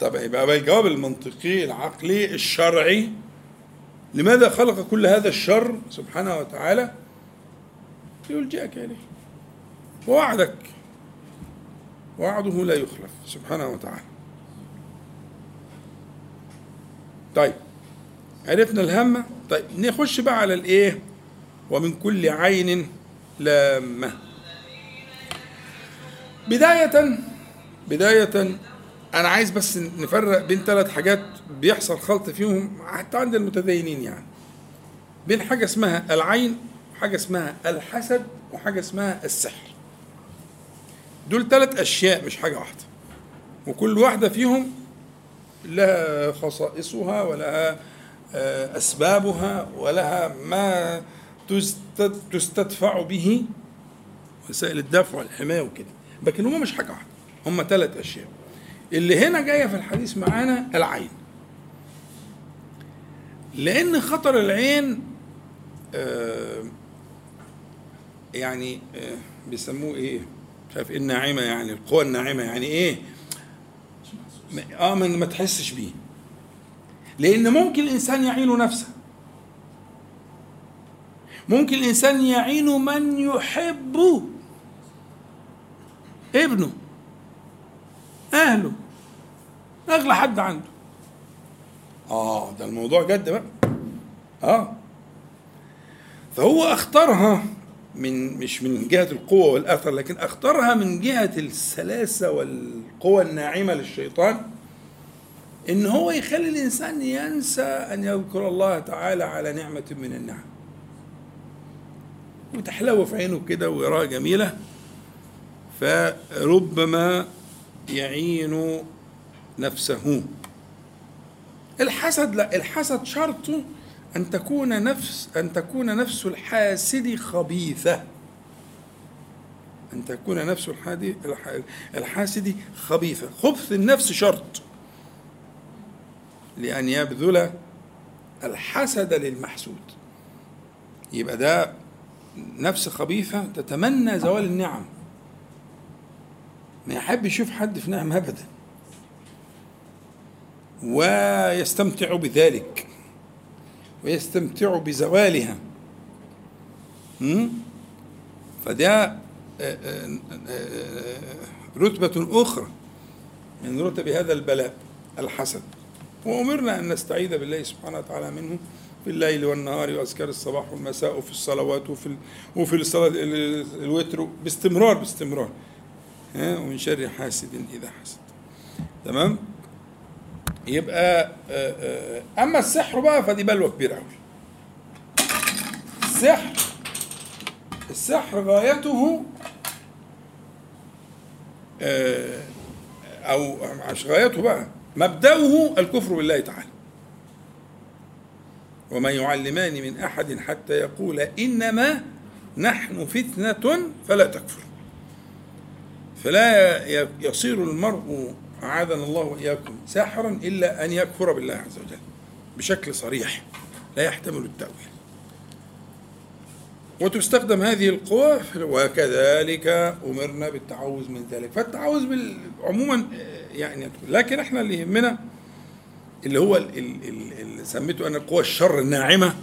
Speaker 1: طب يبقى الجواب المنطقي العقلي الشرعي. لماذا خلق كل هذا الشر سبحانه وتعالى؟ ليلجئك إليه. ووعدك. وعده لا يخلف سبحانه وتعالى. طيب عرفنا الهمة طيب نخش بقى على الإيه؟ ومن كل عين لامة. بداية بداية أنا عايز بس نفرق بين ثلاث حاجات بيحصل خلط فيهم حتى عند المتدينين يعني. بين حاجة اسمها العين وحاجة اسمها الحسد وحاجة اسمها السحر. دول ثلاث أشياء مش حاجة واحدة. وكل واحدة فيهم لها خصائصها ولها أسبابها ولها ما تستدفع به وسائل الدفع والحماية وكده. لكن هما مش حاجة واحدة. هما ثلاث أشياء. اللي هنا جاية في الحديث معانا العين. لأن خطر العين آه يعني آه بيسموه إيه؟ مش عارف إيه الناعمة يعني القوى الناعمة يعني إيه؟ آه من ما تحسش بيه. لأن ممكن الإنسان يعين نفسه. ممكن الإنسان يعين من يحبه. ابنه أهله أغلى حد عنده. آه ده الموضوع جد بقى. آه. فهو أختارها من مش من جهة القوة والأثر لكن أختارها من جهة السلاسة والقوة الناعمة للشيطان إن هو يخلي الإنسان ينسى أن يذكر الله تعالى على نعمة من النعم. وتحلو في عينه كده ويراها جميلة. فربما يعين نفسه. الحسد لا الحسد شرطه أن تكون نفس أن تكون نفس الحاسد خبيثة. أن تكون نفس الحاسد خبيثة. خبث النفس شرط لأن يبذل الحسد للمحسود. يبقى ده نفس خبيثة تتمنى زوال النعم. ما يحب يشوف حد في نعم أبدا. ويستمتع بذلك. ويستمتع بزوالها. فده آه، آه، آه، رتبة أخرى من رتب هذا البلاء الحسد. وأمرنا أن نستعيذ بالله سبحانه وتعالى منه في الليل والنهار وأذكار الصباح والمساء وفي الصلوات وفي وفي الصلاة الوتر باستمرار باستمرار. ومن شر حاسد إذا حسد. تمام؟ يبقى أما السحر بقى فدي بلوى كبيرة أوي. السحر السحر غايته أو مش غايته بقى مبدأه الكفر بالله تعالى. وما يعلمان من أحد حتى يقول إنما نحن فتنة فلا تكفر. فلا يصير المرء أعاذنا الله وإياكم ساحرا إلا أن يكفر بالله عز وجل بشكل صريح لا يحتمل التأويل. وتستخدم هذه القوى وكذلك أمرنا بالتعوذ من ذلك. فالتعوذ عموما يعني لكن إحنا اللي يهمنا اللي هو اللي سميته أنا قوى الشر الناعمة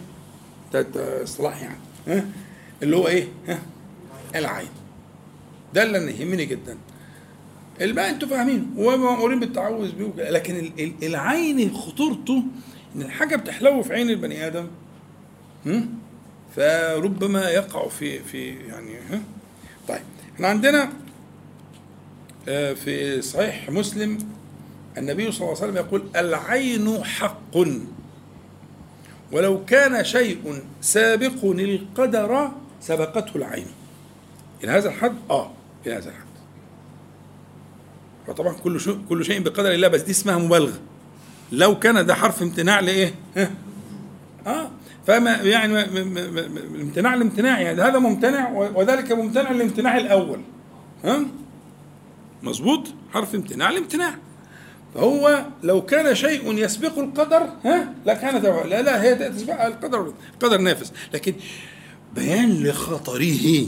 Speaker 1: اصطلاح يعني اللي هو ها؟ العين. ده اللي يهمني جدا. الباقي أنتوا فاهمين. ومأمورين بالتعوذ بيه لكن العين خطورته إن الحاجة بتحلو في عين البني آدم فربما يقع في في يعني ها؟ طيب إحنا عندنا آه، في صحيح مسلم النبي صلى الله عليه وسلم يقول العين حق. ولو كان شيء سابق القدر سبقته العين. إلى هذا الحد؟ آه. إلى هذا الحد وطبعا كل شيء كل شيء بقدر الله بس دي اسمها مبالغة. لو كان ده حرف امتناع لإيه؟ ها؟ آه. فما يعني الامتناع الامتناع يعني هذا ممتنع وذلك ممتنع الامتناع الأول. ها؟ مظبوط؟ حرف امتناع الامتناع. فهو لو كان شيء يسبق القدر ها؟ لكان لا لا هي تسبق القدر القدر نافذ. لكن بيان لخطره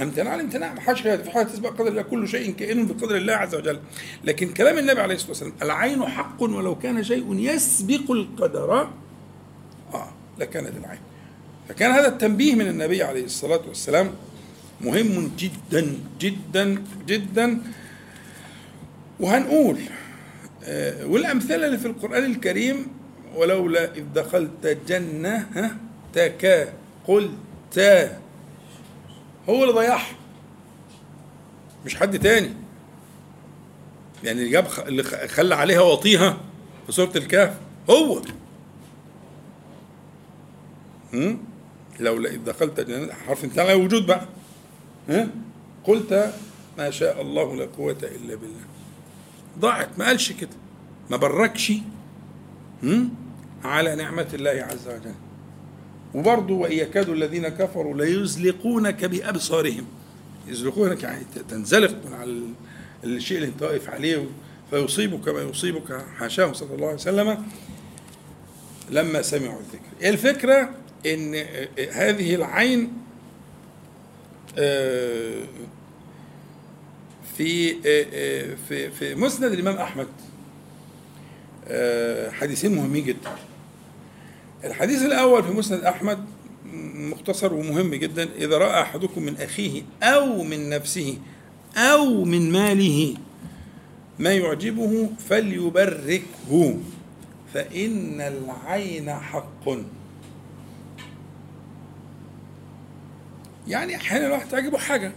Speaker 1: امتناع الامتناع ما حدش تسبق قدر الله كل شيء كائن بقدر الله عز وجل. لكن كلام النبي عليه الصلاة والسلام العين حق ولو كان شيء يسبق القدر آه لكانت العين. فكان هذا التنبيه من النبي عليه الصلاة والسلام مهم جدا جدا جدا. وهنقول آه، والأمثلة اللي في القرآن الكريم ولولا إذ دخلت جنة ها تكا قلت هو اللي ضيعها. مش حد تاني. يعني اللي جاب اللي خلى عليها وطيها في سورة الكهف هو. لولا إذ دخلت جنة حرف انتهى وجود بقى. ها؟ قلت ما شاء الله لا قوة إلا بالله. ضاعت ما قالش كده. ما بركش. على نعمة الله عز وجل. وبرضه وإن يكاد الذين كفروا ليزلقونك بأبصارهم. يزلقونك يعني تنزلق من على الشيء اللي انت واقف عليه فيصيبك ما يصيبك حاشاه صلى الله عليه وسلم لما سمعوا الذكر. الفكرة إن هذه العين آه، في آه، آه، في في مسند الإمام أحمد حديثين مهمين جدا. الحديث الأول في مسند أحمد مختصر ومهم جدا إذا رأى أحدكم من أخيه أو من نفسه أو من ماله ما يعجبه فليبركه فإن العين حق. يعني أحيانا الواحد تعجبه حاجة.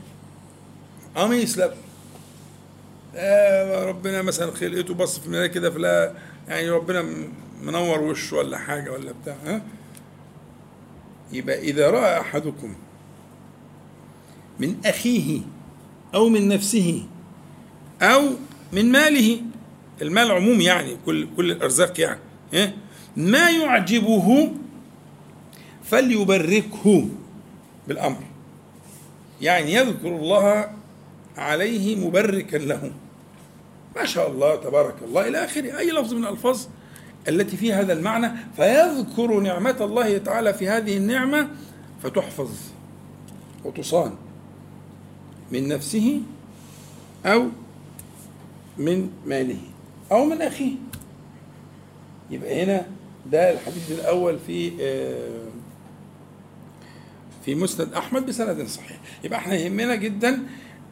Speaker 1: قميص لابس آه ربنا مثلا خلقته بص في كده فلا يعني ربنا منور وشه ولا حاجة ولا بتاع ها؟ يبقى إذا رأى أحدكم من أخيه أو من نفسه أو من ماله المال عموم يعني كل كل الأرزاق يعني إيه؟ ما يعجبه فليبركه بالأمر. يعني يذكر الله عليه مبركا له. ما شاء الله تبارك الله إلى آخره. أي لفظ من الألفاظ التي فيها هذا المعنى فيذكر نعمة الله تعالى في هذه النعمة فتحفظ وتصان من نفسه أو من ماله أو من أخيه. يبقى هنا ده الحديث الأول في آه، في مسند أحمد بسند صحيح. يبقى إحنا يهمنا جدا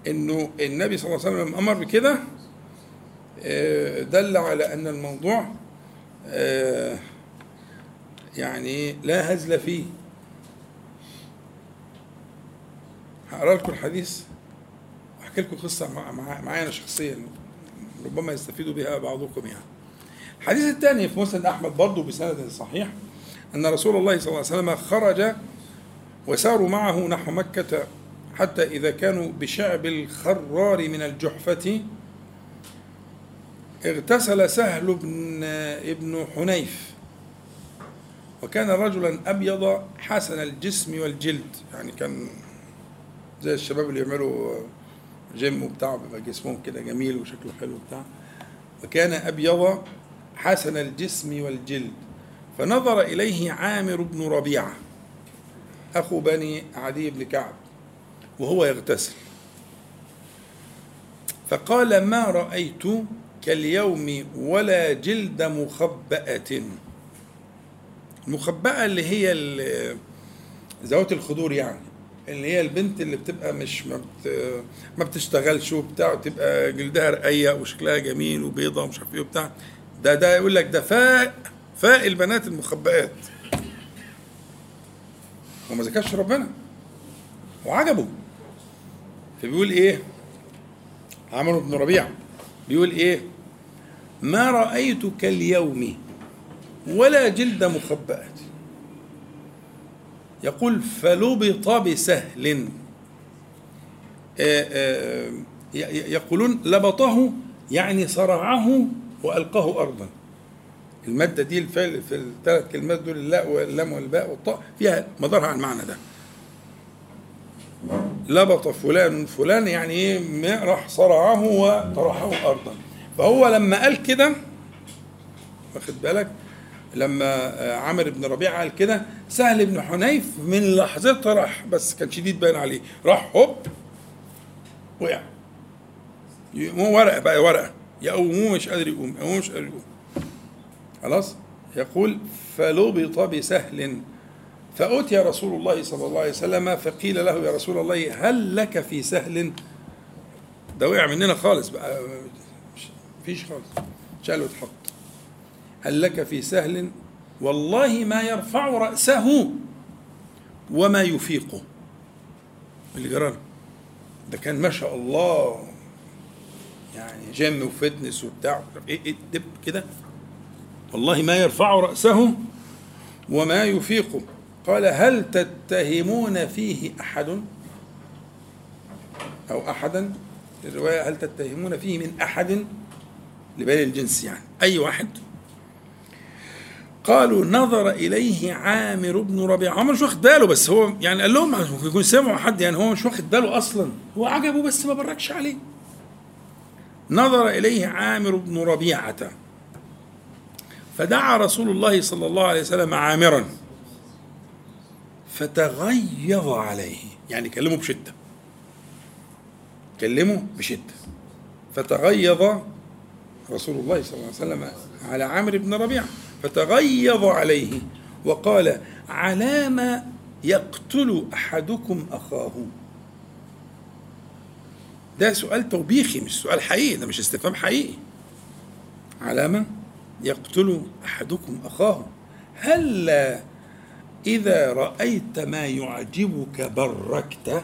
Speaker 1: إنه النبي صلى الله عليه وسلم أمر بكده آه، دل على أن الموضوع يعني لا هزل فيه هقرأ لكم الحديث وأحكي لكم قصة مع مع معايا أنا شخصيا ربما يستفيد بها بعضكم يعني. الحديث الثاني في مسند أحمد برضه بسند صحيح أن رسول الله صلى الله عليه وسلم خرج وساروا معه نحو مكة حتى إذا كانوا بشعب الخرار من الجحفة اغتسل سهل بن ابن حنيف. وكان رجلا أبيض حسن الجسم والجلد. يعني كان زي الشباب اللي يعملوا جيم وبتاع بيبقى جسمهم كده جميل وشكله حلو وبتاع. وكان أبيض حسن الجسم والجلد. فنظر إليه عامر بن ربيعة أخو بني عدي بن كعب وهو يغتسل. فقال ما رأيت كاليوم ولا جلد مخبأة. المخبأة اللي هي ذوات الخدور يعني اللي هي البنت اللي بتبقى مش ما, بت ما بتشتغلش وبتاع وتبقى جلدها رقيق وشكلها جميل وبيضة ومش عارف إيه وبتاع. ده ده يقول لك ده فاء فاء البنات المخبئات وما ذكرش ربنا. وعجبه. فبيقول إيه؟ عمرو بن ربيعه بيقول إيه؟ ما رأيت كاليوم ولا جلد مخبأة يقول فلبط بسهل. يقولون لبطه يعني صرعه وألقاه أرضا. المادة دي في الثلاث كلمات دول اللاء واللام والباء والطاء فيها مدارها على المعنى ده. لبط فلان فلان يعني إيه راح صرعه وطرحه أرضا. فهو لما قال كده واخد بالك؟ لما عامر بن ربيعة قال كده سهل بن حنيف من لحظتها راح بس كان شديد باين عليه راح هوب وقع. مو ورقة بقى ورقة. يقوموه مش قادر يقوم يقوموه مش قادر يقوم. خلاص؟ يقول فلبط بسهل. فأتي رسول الله صلى الله عليه وسلم فقيل له يا رسول الله هل لك في سهل؟ ده وقع مننا خالص بقى. فيش خالص. شال واتحط. هل لك في سهل والله ما يرفع رأسه وما يفيقه. اللي جراله ده كان ما شاء الله. يعني جيم وفتنس وبتاع. إيه إيه دب كده. والله ما يرفع رأسه وما يفيقه. قال هل تتهمون فيه أحد؟ أو أحدا. الرواية هل تتهمون فيه من أحد؟ لبني الجنس يعني أي واحد. قالوا نظر إليه عامر بن ربيعة عمر مش واخد باله بس هو يعني قال لهم ممكن يكون سمعوا حد يعني هو مش واخد باله أصلا هو عجبه بس ما بركش عليه. نظر إليه عامر بن ربيعة فدعا رسول الله صلى الله عليه وسلم عامرا فتغيظ عليه. يعني كلمه بشدة. كلمه بشدة. فتغيظ رسول الله صلى الله عليه وسلم على عامر بن ربيعة فتغيظ عليه وقال على ما يقتل أحدكم أخاه. ده سؤال توبيخي مش سؤال حقيقي ده مش استفهام حقيقي. على ما يقتل أحدكم أخاه هل إذا رأيت ما يعجبك بركت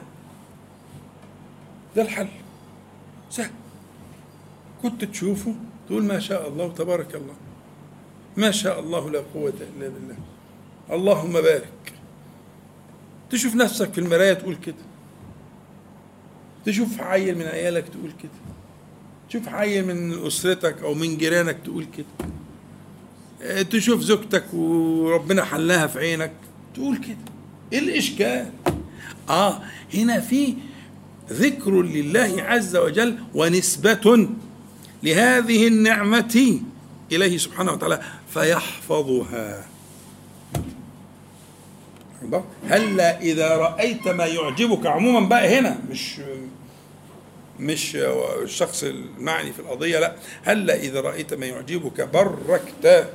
Speaker 1: ده الحل. سهل. كنت تشوفه تقول ما شاء الله تبارك الله. ما شاء الله لا قوة إلا بالله. اللهم بارك. تشوف نفسك في المراية تقول كده. تشوف عيل من عيالك تقول كده. تشوف عيل من أسرتك أو من جيرانك تقول كده. آه، تشوف زوجتك وربنا حلها في عينك تقول كده. إيه الإشكال؟ آه هنا في ذكر لله عز وجل ونسبة لهذه النعمة إليه سبحانه وتعالى فيحفظها. هلا إذا رأيت ما يعجبك عموما بقى هنا مش مش الشخص المعني في القضية لا. هلا إذا رأيت ما يعجبك بركت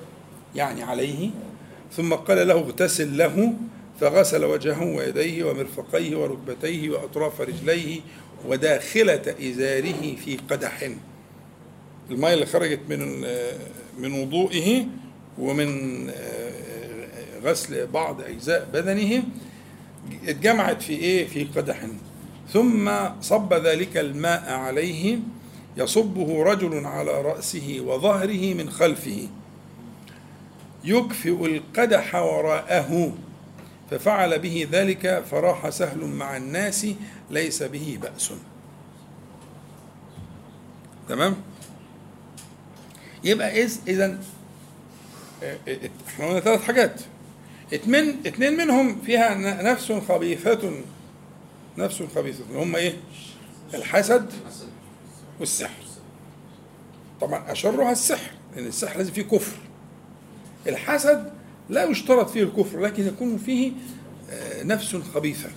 Speaker 1: يعني عليه ثم قال له اغتسل له فغسل وجهه ويديه ومرفقيه وركبتيه وأطراف رجليه وداخلة إزاره في قدح. الماء اللي خرجت من من وضوئه ومن غسل بعض أجزاء بدنه اتجمعت في إيه؟ في قدح. ثم صب ذلك الماء عليه يصبه رجل على رأسه وظهره من خلفه. يكفئ القدح وراءه ففعل به ذلك فراح سهل مع الناس ليس به بأس. تمام؟ يبقى إذ إذا إحنا قلنا ثلاث حاجات. اتنين اتنين منهم فيها نفس خبيثة نفس خبيثة. هم إيه؟ الحسد والسحر. طبعا أشرها السحر لأن السحر لازم فيه كفر. الحسد لا يشترط فيه الكفر لكن يكون فيه نفس خبيثة.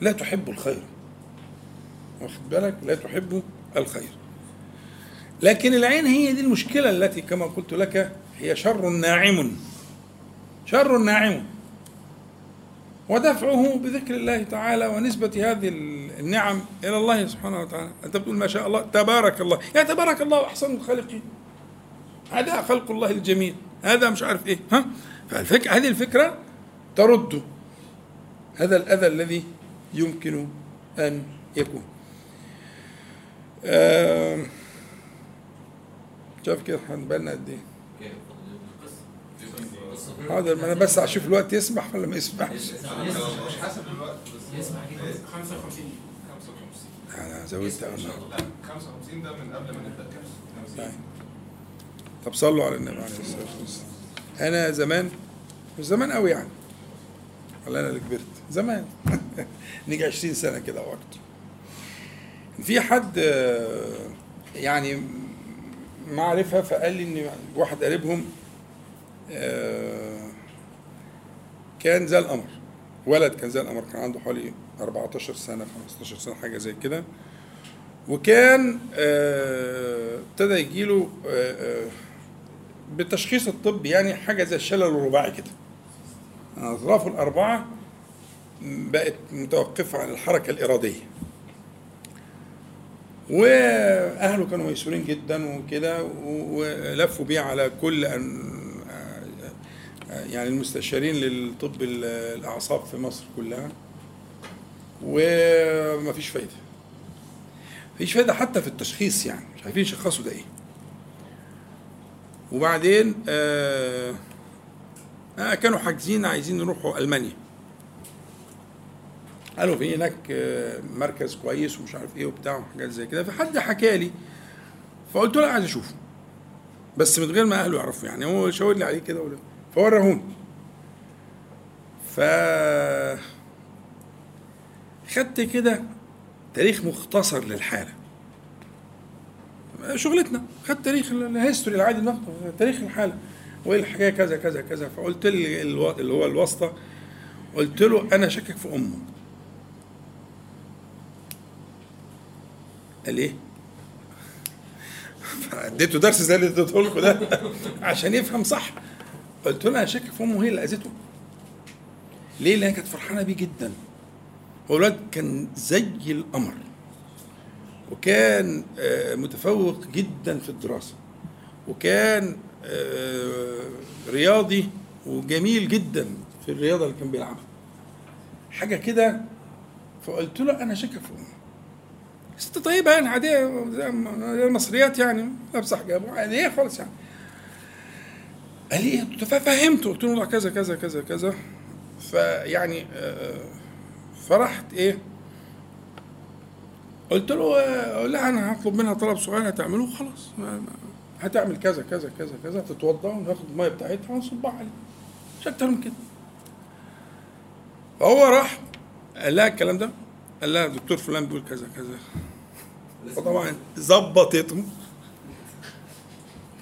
Speaker 1: لا تحب الخير. واخد بالك؟ لا تحب الخير. لكن العين هي دي المشكلة التي كما قلت لك هي شر ناعم. شر ناعم. ودفعه بذكر الله تعالى ونسبة هذه النعم إلى الله سبحانه وتعالى. أنت بتقول ما شاء الله تبارك الله. يا تبارك الله أحسن الخالقين. هذا خلق الله الجميل. هذا مش عارف إيه. ها؟ فالفكرة هذه الفكرة ترد. هذا الأذى الذي يمكن أن يكون. آه شايف كده هنبالنا قد إيه؟ حاضر ما أنا بس أشوف الوقت يسمح ولا ما يسمحش؟
Speaker 2: مش حسب الوقت بس
Speaker 3: يسمع كده 55
Speaker 1: أنا زودت أنا.
Speaker 2: 55 ده من قبل ما نبدا
Speaker 1: طيب. طب صلوا على النبي عليه الصلاة والسلام. أنا زمان مش زمان قوي يعني. ولا أنا اللي كبرت. زمان. [laughs] نيجي 20 سنة كده أو أكتر في حد يعني معرفه فقال لي إن واحد قريبهم كان زي القمر ولد كان زي القمر كان عنده حوالي 14 سنة 15 سنة حاجة زي كده. وكان ابتدى يجيله بالتشخيص الطبي يعني حاجة زي الشلل الرباعي كده. أطرافه الأربعة بقت متوقفة عن الحركة الإرادية. وأهله كانوا ميسورين جدا وكده ولفوا بيه على كل أن يعني المستشارين للطب الأعصاب في مصر كلها ومفيش فايدة. مفيش فايدة حتى في التشخيص يعني مش عارفين يشخصوا ده إيه. وبعدين آه آه كانوا حاجزين عايزين يروحوا ألمانيا. قالوا في هناك مركز كويس ومش عارف إيه وبتاع وحاجات زي كده. فحد حكى لي فقلت له عايز أشوفه. بس من غير ما أهله يعرفوا يعني هو شاور لي عليه كده فورهوني. ف خدت كده تاريخ مختصر للحالة. شغلتنا خدت تاريخ الهيستوري العادي تاريخ الحالة. وإيه الحكاية؟ كذا كذا كذا. فقلت لي اللي هو الواسطة قلت له أنا شاكك في أمه. قال إيه؟ اديته درس زي اللي اديته لكم ده عشان يفهم صح. قلت له أنا شاكك في أمه هي اللي اذته ليه؟ لأن كانت فرحانة بيه جدا. هو الولد كان زي القمر. وكان متفوق جدا في الدراسة. وكان رياضي وجميل جدا في الرياضة اللي كان بيلعبها. حاجة كده فقلت له أنا شاكك في أمه. ست طيبة يعني عادية المصريات يعني لابسة حجاب عادية خالص يعني. قال لي إيه؟ ففهمته قلت له كذا كذا كذا كذا. فيعني فرحت إيه قلت له آه، لا أنا هطلب منها طلب صغير هتعمله خلاص هتعمل كذا كذا كذا كذا تتوضا وناخد المية بتاعتها ونصبها عليه. مش أكتر من كده. فهو راح قال لها الكلام ده قال لها الدكتور فلان بيقول كذا كذا. فطبعا ظبطته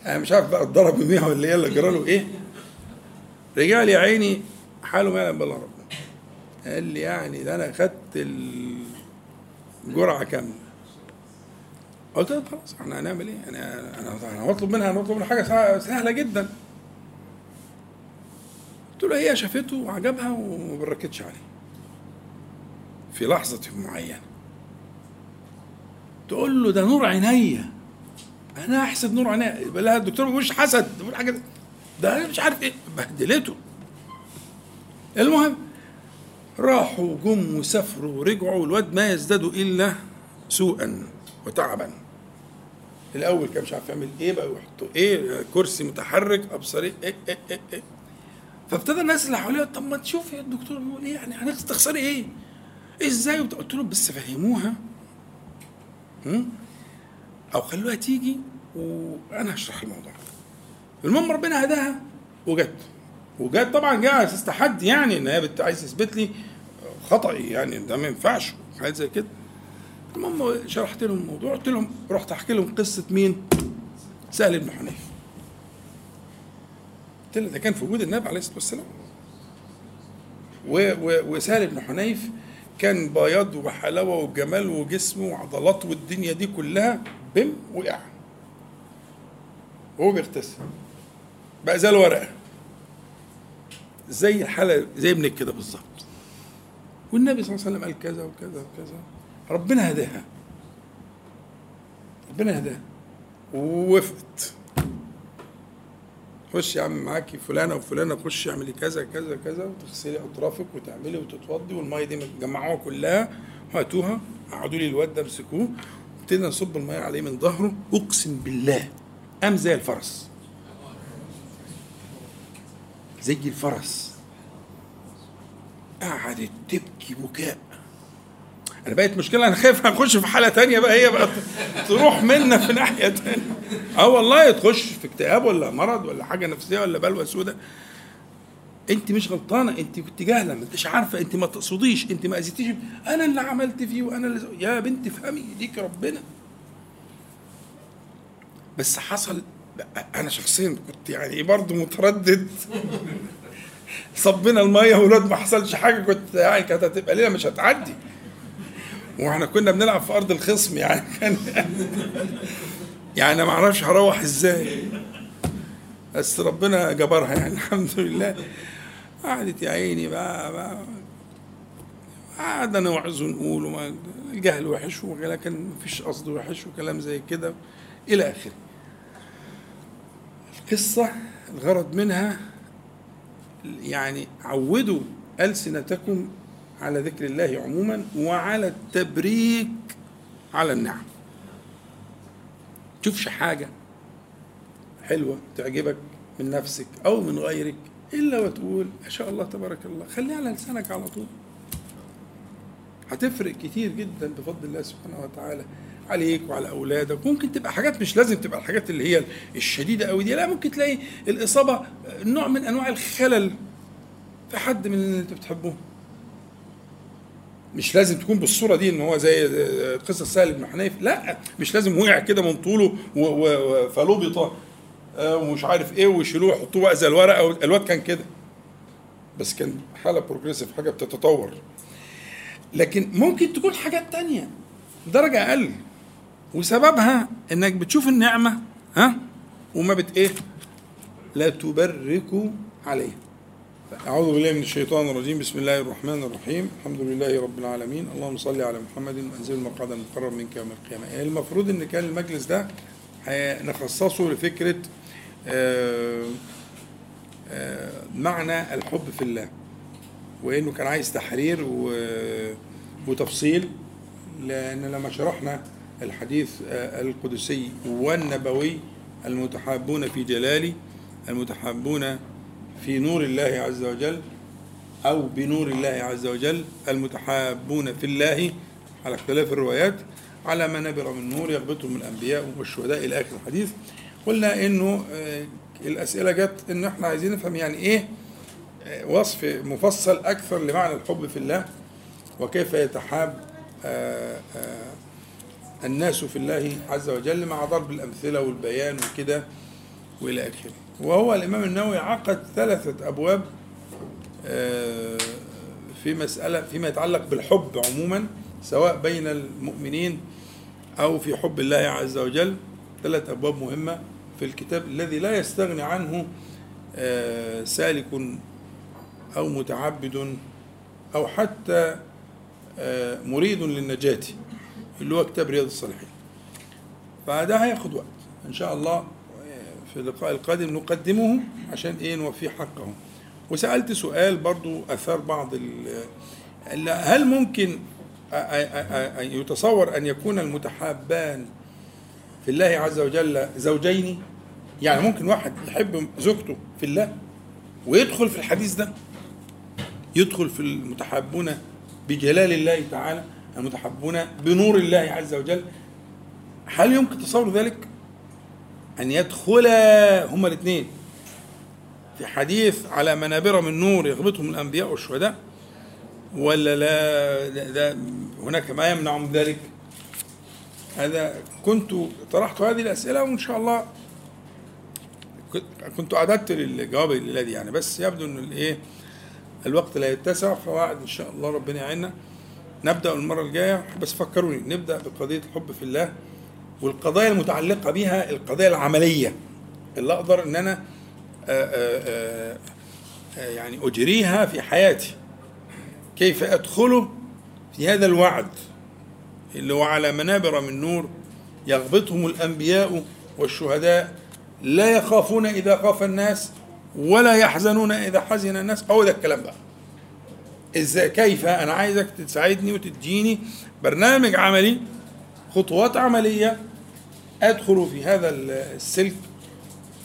Speaker 1: أنا مش عارف بقى اتضرب بيها ولا إيه اللي جرى له إيه. رجع لي يا عيني حاله ما يعلم بالله ربنا. قال لي يعني ده أنا خدت الجرعة كاملة. قلت له خلاص إحنا هنعمل إيه؟ أنا أنا أنا هطلب منها هنطلب منها حاجة سه- سهلة جدا. قلت له هي شافته وعجبها وما بركتش عليه. في لحظة معينة تقول له ده نور عينيا. أنا احسب نور عينيا. يبقى لها الدكتور ما بيقولش حسد بيقول حاجة. ده مش عارف إيه بهدلته. المهم راحوا جم وسافروا ورجعوا والواد ما يزداد إلا سوءا وتعبا. الأول كان مش عارف يعمل إيه بقى يحطوا إيه كرسي متحرك ابصري إيه إيه إيه, إيه. فابتدى الناس اللي حواليه طب ما تشوف يا الدكتور بيقول إيه يعني؟ هتخسري إيه؟ إزاي؟ قلت لهم بس فهموها هم؟ أو خلوها تيجي وأنا هشرح الموضوع المهم ربنا هداها وجت وجت طبعا جه على أساس تحدي يعني إن هي عايز تثبت لي خطأي يعني ده ما ينفعش حاجات زي كده المهم شرحت لهم الموضوع قلت لهم رحت أحكي لهم قصة مين؟ سهل بن حنيف قلت له ده كان في وجود النبي عليه الصلاة والسلام وسهل بن حنيف كان بياض وحلاوة وجمال وجسم وعضلات والدنيا دي كلها بم وقع. وهو بيغتسل. بقى زي الورقة. زي الحاله زي ابنك كده بالظبط. والنبي صلى الله عليه وسلم قال كذا وكذا وكذا. ربنا هداها. ربنا هداها. ووفقت. خش يا عم معاكي فلانة وفلانة خش اعملي كذا كذا كذا وتغسلي أطرافك وتعملي وتتوضي والمية دي جمعوها كلها وهاتوها قعدوا لي الواد ده امسكوه ابتدينا نصب المية عليه من ظهره أقسم بالله قام زي الفرس. زي الفرس. قعدت تبكي بكاء. أنا بقت مشكلة أنا خايف هنخش في حالة تانية بقى هي بقى تروح منا في ناحية تانية. آه والله تخش في اكتئاب ولا مرض ولا حاجة نفسية ولا بلوى سوداء أنت مش غلطانة أنت كنت جاهلة ما أنتش عارفة أنت ما تقصديش أنت ما أذيتيش. أنا اللي عملت فيه وأنا اللي يا بنت افهمي ليك ربنا. بس حصل أنا شخصيا كنت يعني برضه متردد. [laughs] صبنا المية والواد ما حصلش حاجة كنت يعني كانت هتبقى ليلة مش هتعدي. وإحنا كنا بنلعب في أرض الخصم يعني. كان [laughs] يعني ما أعرفش هروح إزاي. بس ربنا جبرها يعني الحمد لله. قعدت يا عيني بقى, بقى. قعدنا نوعظ ونقول وما الجهل وحش ولكن ما فيش قصد وحش وكلام زي كده إلى آخره. القصة الغرض منها يعني عودوا ألسنتكم على ذكر الله عموما وعلى التبريك على النعم. تشوفش حاجة حلوة تعجبك من نفسك أو من غيرك إلا وتقول ما شاء الله تبارك الله خليها على لسانك على طول. هتفرق كتير جدا بفضل الله سبحانه وتعالى عليك وعلى أولادك. ممكن تبقى حاجات مش لازم تبقى الحاجات اللي هي الشديدة قوي دي لا ممكن تلاقي الإصابة نوع من أنواع الخلل في حد من اللي أنت بتحبهم. مش لازم تكون بالصورة دي إن هو زي قصة سهل بن حنيف. لا مش لازم وقع كده من طوله فلبط آه، ومش عارف إيه ويشيلوه يحطوه بقى زي الورقة. الواد كان كده. بس كان حالة بروجريسيف حاجة بتتطور. لكن ممكن تكون حاجات تانية. درجة أقل. وسببها إنك بتشوف النعمة ها وما بت إيه؟ لا تبرك عليها. أعوذ بالله من الشيطان الرجيم. بسم الله الرحمن الرحيم. الحمد لله رب العالمين. اللهم صل على محمد وأنزل المقعد المقرب منك يوم القيامة. يعني المفروض إن كان المجلس ده نخصصه لفكرة آه، آه، معنى الحب في الله وإنه كان عايز تحرير. وتفصيل لأن لما شرحنا الحديث آه، القدسي والنبوي المتحابون في جلالي المتحابون في نور الله عز وجل أو بنور الله عز وجل المتحابون في الله على اختلاف الروايات على منابر من نور يغبطهم الأنبياء والشهداء إلى آخر الحديث. قلنا إنه آه، الأسئلة جت إن إحنا عايزين نفهم يعني إيه آه، وصف مفصل أكثر لمعنى الحب في الله وكيف يتحاب آه، الناس في الله عز وجل مع ضرب الأمثلة والبيان وكده وإلى آخره. وهو الإمام النووي عقد ثلاثة أبواب في مسألة فيما يتعلق بالحب عموما سواء بين المؤمنين أو في حب الله عز وجل. ثلاث أبواب مهمة في الكتاب الذي لا يستغني عنه آه، سالك أو متعبد أو حتى آه، مريد للنجاة اللي هو كتاب رياض الصالحين. فده هياخد وقت. إن شاء الله آه، في اللقاء القادم نقدمه عشان إيه نوفيه حقه وسألت سؤال برضو أثار بعض هل ممكن يتصور أن يكون المتحابان في الله عز وجل زوجين؟ يعني ممكن واحد يحب زوجته في الله ويدخل في الحديث ده؟ يدخل في المتحابون بجلال الله تعالى المتحابون بنور الله عز وجل؟ هل يمكن تصور ذلك؟ أن يدخلا هما الاثنين في حديث على منابر من نور يغبطهم الأنبياء والشهداء ولا لا ده هناك ما يمنع من ذلك؟ هذا كنت طرحت هذه الأسئلة وإن شاء الله كنت أعددت للجواب الذي يعني بس يبدو أن الإيه الوقت لا يتسع فواعد إن شاء الله ربنا يعيننا. نبدأ المرة الجاية بس فكروني نبدأ بقضية الحب في الله. والقضايا المتعلقة بها القضايا العملية. اللي أقدر أن أنا آآ آآ يعني أجريها في حياتي. كيف أدخل في هذا الوعد اللي هو على منابر من نور يغبطهم الأنبياء والشهداء لا يخافون إذا خاف الناس ولا يحزنون إذا حزن الناس. هو ده الكلام بقى. إزاي؟ كيف؟ أنا عايزك تساعدني وتديني برنامج عملي خطوات عملية أدخل في هذا السلك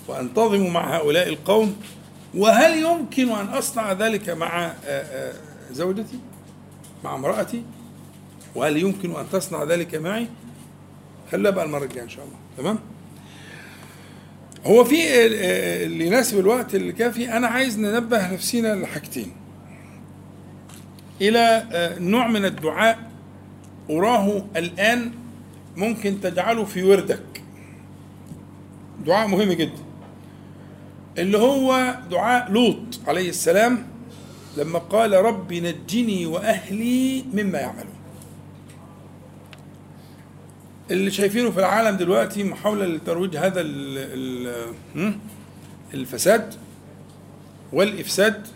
Speaker 1: وأنتظم مع هؤلاء القوم وهل يمكن أن أصنع ذلك مع زوجتي؟ مع امرأتي؟ وهل يمكن أن تصنع ذلك معي؟ خليها بقى المرة الجاية إن شاء الله. تمام؟ هو في اللي يناسب الوقت الكافي أنا عايز ننبه نفسينا لحاجتين. آه، نوع من الدعاء أراه الآن ممكن تجعله في وردك. دعاء مهم جدا. اللي هو دعاء لوط عليه السلام لما قال رب نجني وأهلي مما يعملون. اللي شايفينه في العالم دلوقتي محاولة لترويج هذا الفساد والإفساد.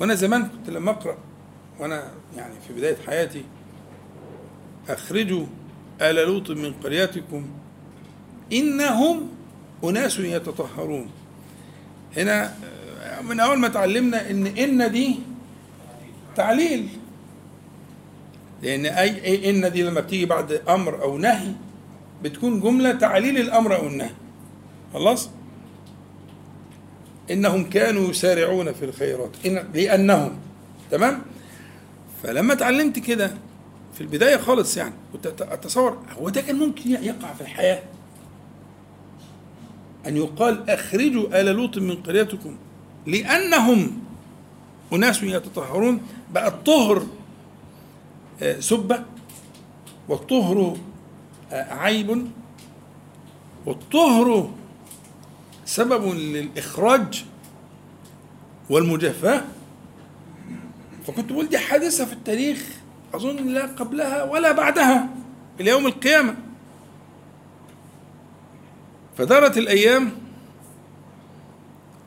Speaker 1: وأنا زمان كنت لما أقرأ وأنا يعني في بداية حياتي أخرجوا آل لوط من قريتكم إنهم أناس يتطهرون. هنا من أول ما تعلمنا إن إن دي تعليل. لأن أي, إن دي لما بتيجي بعد أمر أو نهي بتكون جملة تعليل الأمر أو النهي. خلاص؟ إنهم كانوا يسارعون في الخيرات. إن لأنهم. تمام؟ فلما اتعلمت كده في البداية خالص يعني. كنت أتصور هو ده كان ممكن يقع في الحياة؟ أن يقال أخرجوا آل لوط من قريتكم لأنهم أناس يتطهرون. بقى الطهر سبة والطهر عيب والطهر سبب للإخراج والمجافاة. فكنت بقول دي حادثة في التاريخ. أظن لا قبلها ولا بعدها إلى يوم القيامة. فدارت الأيام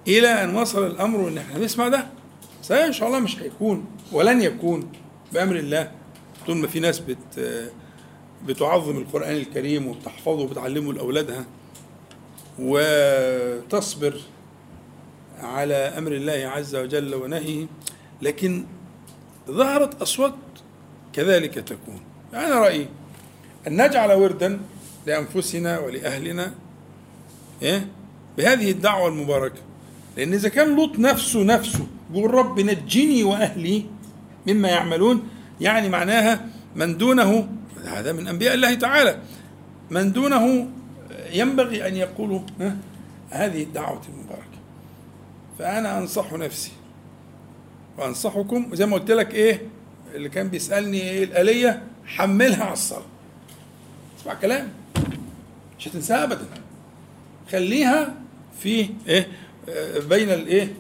Speaker 1: إلى أن وصل الأمر إن إحنا نسمع ده. إن شاء الله مش هيكون ولن يكون بأمر الله. طول ما في ناس بت بتعظم القرآن الكريم وبتحفظه وبتعلمه لأولادها وتصبر على أمر الله عز وجل ونهيه لكن ظهرت أصوات كذلك تكون. أنا رأيي أن نجعل وردا لأنفسنا ولأهلنا إيه؟ بهذه الدعوة المباركة. لأن إذا كان لوط نفسه نفسه يقول رب نجني وأهلي مما يعملون يعني معناها من دونه هذا من أنبياء الله تعالى من دونه ينبغي أن يقولوا هذه الدعوة المباركة. فأنا أنصح نفسي وأنصحكم زي ما قلت لك إيه؟ اللي كان بيسألني إيه الآلية؟ حملها على الصلاة. اسمع كلام. مش هتنساها أبدا. خليها في إيه؟ بين الإيه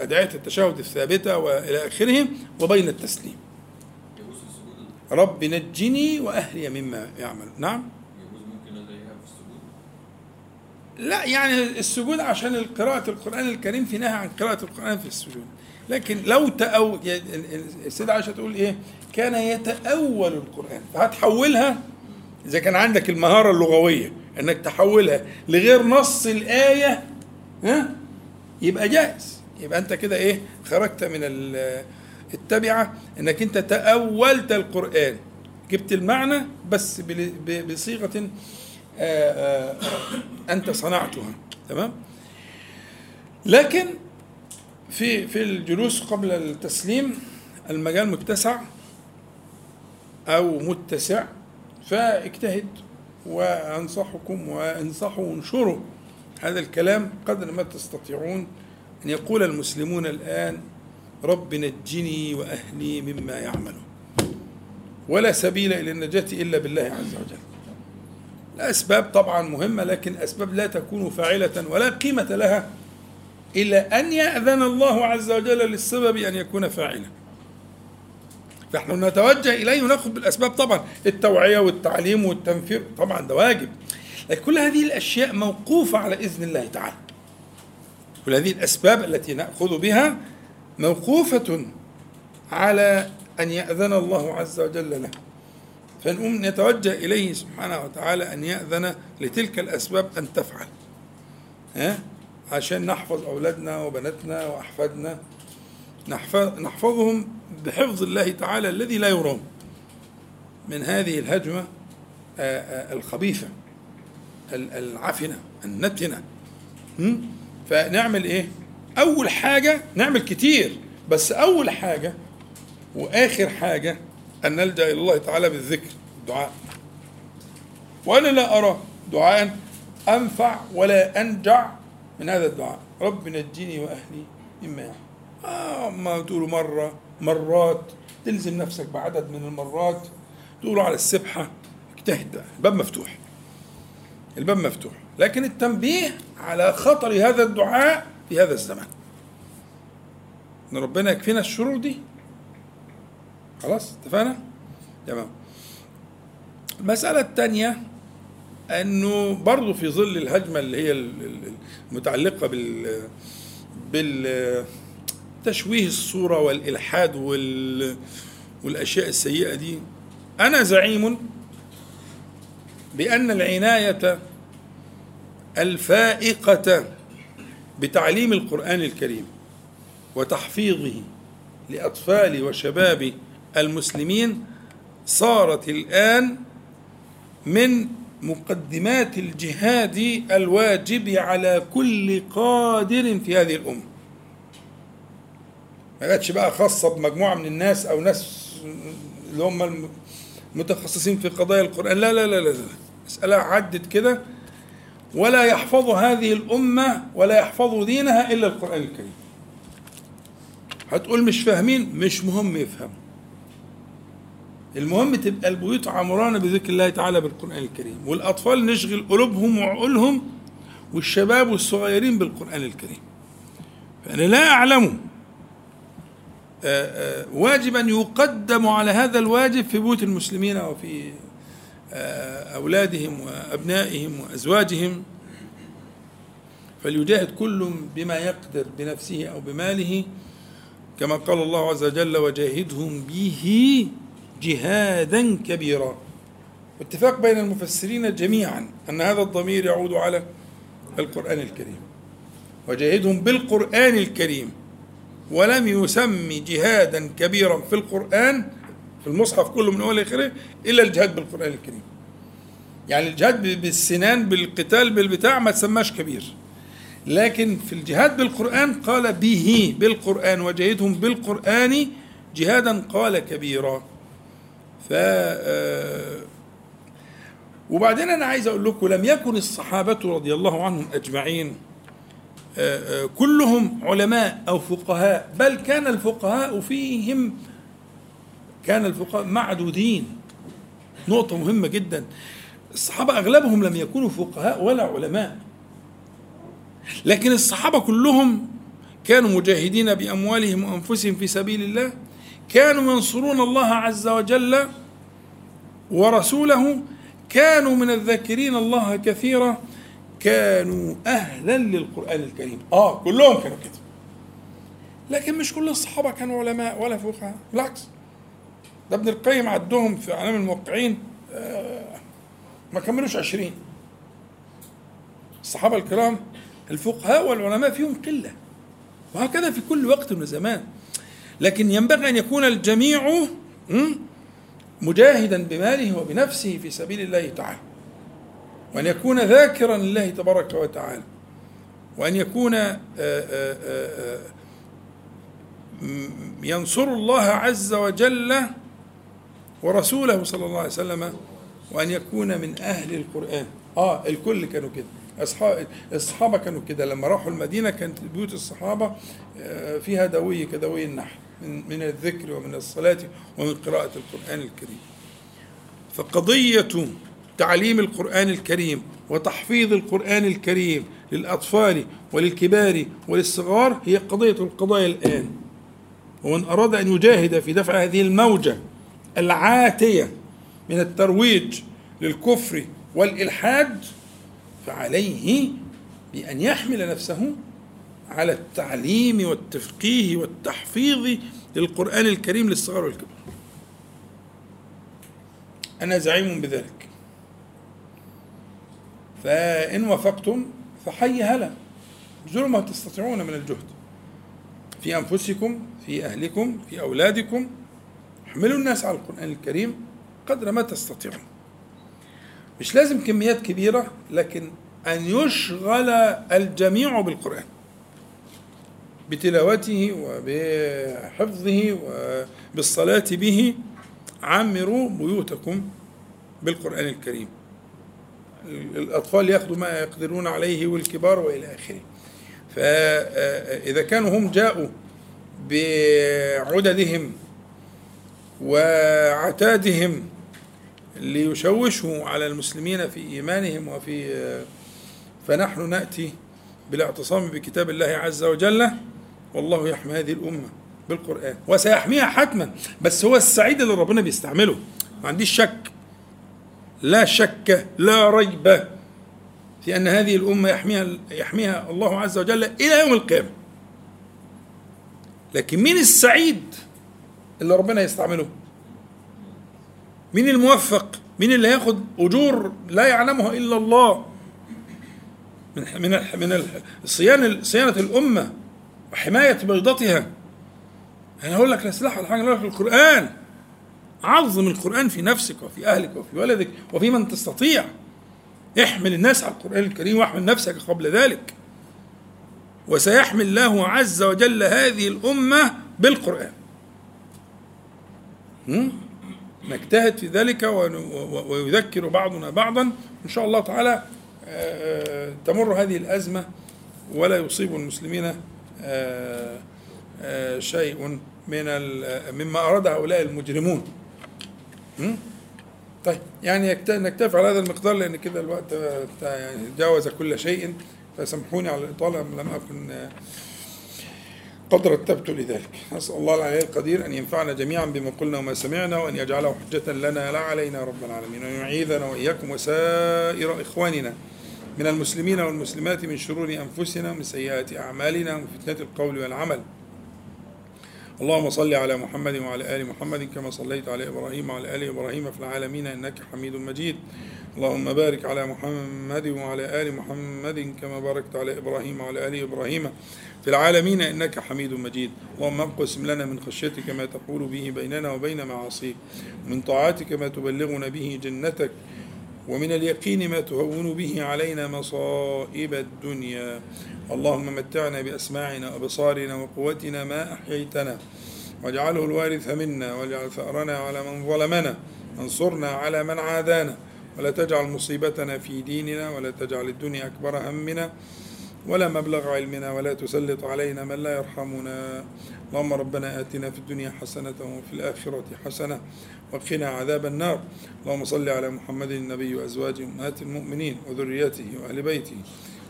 Speaker 1: أدعية التشهد الثابتة وإلى آخره وبين التسليم. رب نجني وأهلي مما يعمل نعم. لا يعني السجود عشان قراءة القرآن الكريم في نهي عن قراءة القرآن في السجود. لكن لو تأو السيدة عائشة تقول إيه؟ كان يتأول القرآن. فهتحولها؟ إذا كان عندك المهارة اللغوية إنك تحولها لغير نص الآية ها؟ يبقى جائز. يبقى أنت كده إيه؟ خرجت من التبعة إنك أنت تأولت القرآن. جبت المعنى بس بصيغة آه، آه، أنت صنعتها. تمام؟ لكن في في الجلوس قبل التسليم المجال متسع أو متسع فاجتهد وأنصحكم وانصحوا وانشروا هذا الكلام قدر ما تستطيعون أن يقول المسلمون الآن رب نجني وأهلي مما يعملون. ولا سبيل إلى النجاة إلا بالله عز وجل. الأسباب طبعا مهمة لكن أسباب لا تكون فاعلة ولا قيمة لها. إلا أن يأذن الله عز وجل للسبب أن يكون فاعلا. فنحن نتوجه إليه ونأخذ بالأسباب طبعا التوعية والتعليم والتنفير طبعا ده واجب. لكن كل هذه الأشياء موقوفة على إذن الله تعالى. كل هذه الأسباب التي نأخذ بها موقوفة على أن يأذن الله عز وجل له. فنقوم نتوجه إليه سبحانه وتعالى أن يأذن لتلك الأسباب أن تفعل. ها؟ عشان نحفظ أولادنا وبناتنا وأحفادنا. نحفظ نحفظهم بحفظ الله تعالى الذي لا يرام من هذه الهجمة الخبيثة العفنة النتنة. فنعمل إيه؟ أول حاجة نعمل كتير بس أول حاجة وآخر حاجة أن نلجأ إلى الله تعالى بالذكر الدعاء. وأنا لا أرى دعاء أنفع ولا أنجع من هذا الدعاء. رب نجيني وأهلي مما يعني آه ما تقولوا مرة مرات تلزم نفسك بعدد من المرات تقولوا على السبحة اجتهد. الباب مفتوح. الباب مفتوح. لكن التنبيه على خطر هذا الدعاء في هذا الزمان. إن ربنا يكفينا الشرور دي. خلاص اتفقنا؟ تمام. المسألة الثانية أنه برضه في ظل الهجمة اللي هي المتعلقة بال بال تشويه الصورة والإلحاد وال والأشياء السيئة دي أنا زعيم بأن العناية الفائقة بتعليم القرآن الكريم وتحفيظه لأطفال وشباب المسلمين صارت الآن من مقدمات الجهاد الواجب على كل قادر في هذه الأمة. ما جاتش بقى خاصة بمجموعة من الناس أو ناس اللي هم المتخصصين في قضايا القرآن. لا لا لا لا, لا. مسألة عدت كده. ولا يحفظ هذه الأمة ولا يحفظ دينها إلا القرآن الكريم. هتقول مش فاهمين؟ مش مهم يفهموا. المهم تبقى البيوت عمرانة بذكر الله تعالى بالقرآن الكريم والأطفال نشغل قلوبهم وعقولهم والشباب والصغيرين بالقرآن الكريم. فأنا لا أعلم واجبا يقدم على هذا الواجب في بيوت المسلمين وفي أولادهم وأبنائهم وأزواجهم. فليجاهد كل بما يقدر بنفسه أو بماله كما قال الله عز وجل وجاهدهم به جهادا كبيرا. واتفاق بين المفسرين جميعا أن هذا الضمير يعود على القرآن الكريم. وجاهدهم بالقرآن الكريم. ولم يسمي جهادا كبيرا في القرآن في المصحف كله من أول آخره إلا الجهاد بالقرآن الكريم. يعني الجهاد بالسنان بالقتال بالبتاع ما تسماش كبير. لكن في الجهاد بالقرآن قال به بالقرآن وجاهدهم بالقرآن جهادا قال كبيرا. ف آه، وبعدين أنا عايز أقول لكم لم يكن الصحابة رضي الله عنهم أجمعين آه، آه، كلهم علماء أو فقهاء بل كان الفقهاء فيهم كان الفقهاء معدودين. نقطة مهمة جدا. الصحابة أغلبهم لم يكونوا فقهاء ولا علماء. لكن الصحابة كلهم كانوا مجاهدين بأموالهم وأنفسهم في سبيل الله. كانوا ينصرون الله عز وجل ورسوله كانوا من الذاكرين الله كثيرا كانوا أهلا للقرآن الكريم. آه كلهم كانوا كده. لكن مش كل الصحابة كانوا علماء ولا فقهاء بالعكس. ده ابن القيم عدهم في أعلام الموقعين آه ما كملوش عشرين. الصحابة الكرام الفقهاء والعلماء فيهم قلة. وهكذا في كل وقت من الزمان. لكن ينبغي أن يكون الجميع مجاهدا بماله وبنفسه في سبيل الله تعالى. وأن يكون ذاكرا لله تبارك وتعالى. وأن يكون آه، آه، آه، ينصر الله عز وجل ورسوله صلى الله عليه وسلم وأن يكون من أهل القرآن. آه الكل كانوا كده. أصحاب الصحابة كانوا كده. لما راحوا المدينة كانت بيوت الصحابة فيها دوي كدوي النحل. من من الذكر ومن الصلاة ومن قراءة القرآن الكريم. فقضية تعليم القرآن الكريم وتحفيظ القرآن الكريم للأطفال وللكبار وللصغار هي قضية القضايا الآن. ومن أراد أن يجاهد في دفع هذه الموجة العاتية من الترويج للكفر والإلحاد فعليه بأن يحمل نفسه على التعليم والتفقيه والتحفيظ للقرآن الكريم للصغار والكبار. أنا زعيم بذلك. فإن وافقتم فحي هلا. ابذلوا ما تستطيعون من الجهد. في أنفسكم في أهلكم في أولادكم. احملوا الناس على القرآن الكريم قدر ما تستطيعون. مش لازم كميات كبيرة لكن أن يشغل الجميع بالقرآن. بتلاوته وبحفظه وبالصلاة به عمروا بيوتكم بالقرآن الكريم. الأطفال يأخذوا ما يقدرون عليه والكبار وإلى آخره. فإذا كانوا هم جاءوا بعددهم وعتادهم ليشوشوا على المسلمين في إيمانهم وفي فنحن نأتي بالاعتصام بكتاب الله عز وجل والله يحمي هذه الأمة بالقرآن وسيحميها حتما بس هو السعيد اللي ربنا بيستعمله. ما عنديش شك لا شك لا ريب في أن هذه الأمة يحميها يحميها الله عز وجل إلى يوم القيامة. لكن مين السعيد اللي ربنا يستعمله؟ مين الموفق؟ مين اللي هياخد أجور لا يعلمها إلا الله؟ من من من صيانة صيانة الأمة وحماية بيضتها. أنا هقول لك لا سلاح ولا حاجة أقول لك القرآن. عظم القرآن في نفسك وفي أهلك وفي ولدك وفي من تستطيع. احمل الناس على القرآن الكريم واحمل نفسك قبل ذلك. وسيحمل الله عز وجل هذه الأمة بالقرآن. نجتهد في ذلك ويذكر بعضنا بعضا. إن شاء الله تعالى آه، تمر هذه الأزمة ولا يصيب المسلمين آه، آه، شيء من مما أراد هؤلاء المجرمون. طيب يعني نكتفي على هذا المقدار لأن كده الوقت يعني جاوز كل شيء. فسامحوني على الإطالة لم أكن قد رتبت لذلك. نسأل الله العلي القدير أن ينفعنا جميعا بما قلنا وما سمعنا وأن يجعله حجة لنا لا علينا رب العالمين وأن يعيذنا وإياكم وسائر إخواننا. من المسلمين والمسلمات من شرور أنفسنا ومن سيئات أعمالنا ومن فتنة القول والعمل. اللهم صل على محمد وعلى آل محمد كما صليت على إبراهيم وعلى آل إبراهيم في العالمين إنك حميد مجيد. اللهم بارك على محمد وعلى آل محمد كما باركت على إبراهيم وعلى آل إبراهيم في العالمين إنك حميد مجيد. اللهم اقسم لنا من خشيتك ما تحول به بيننا وبين معاصيك ومن طاعتك ما تبلغنا به جنتك. ومن اليقين ما تهون به علينا مصائب الدنيا. اللهم متعنا بأسماعنا وأبصارنا وقوتنا ما أحييتنا. واجعله الوارث منا واجعل ثأرنا على من ظلمنا. انصرنا على من عادانا. ولا تجعل مصيبتنا في ديننا ولا تجعل الدنيا أكبر همنا. ولا مبلغ علمنا ولا تسلط علينا من لا يرحمنا. اللهم ربنا آتنا في الدنيا حسنة وفي الآخرة حسنة وقنا عذاب النار. اللهم صل على محمد النبي وأزواجه أمهات المؤمنين وذريته وأهل بيته.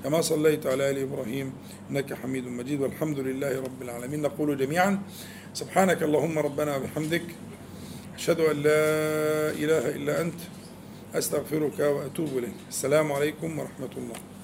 Speaker 1: كما صليت على آل إبراهيم إنك حميد مجيد. والحمد لله رب العالمين. نقول جميعا سبحانك اللهم ربنا وبحمدك. أشهد أن لا إله إلا أنت. أستغفرك وأتوب إليك. السلام عليكم ورحمة الله.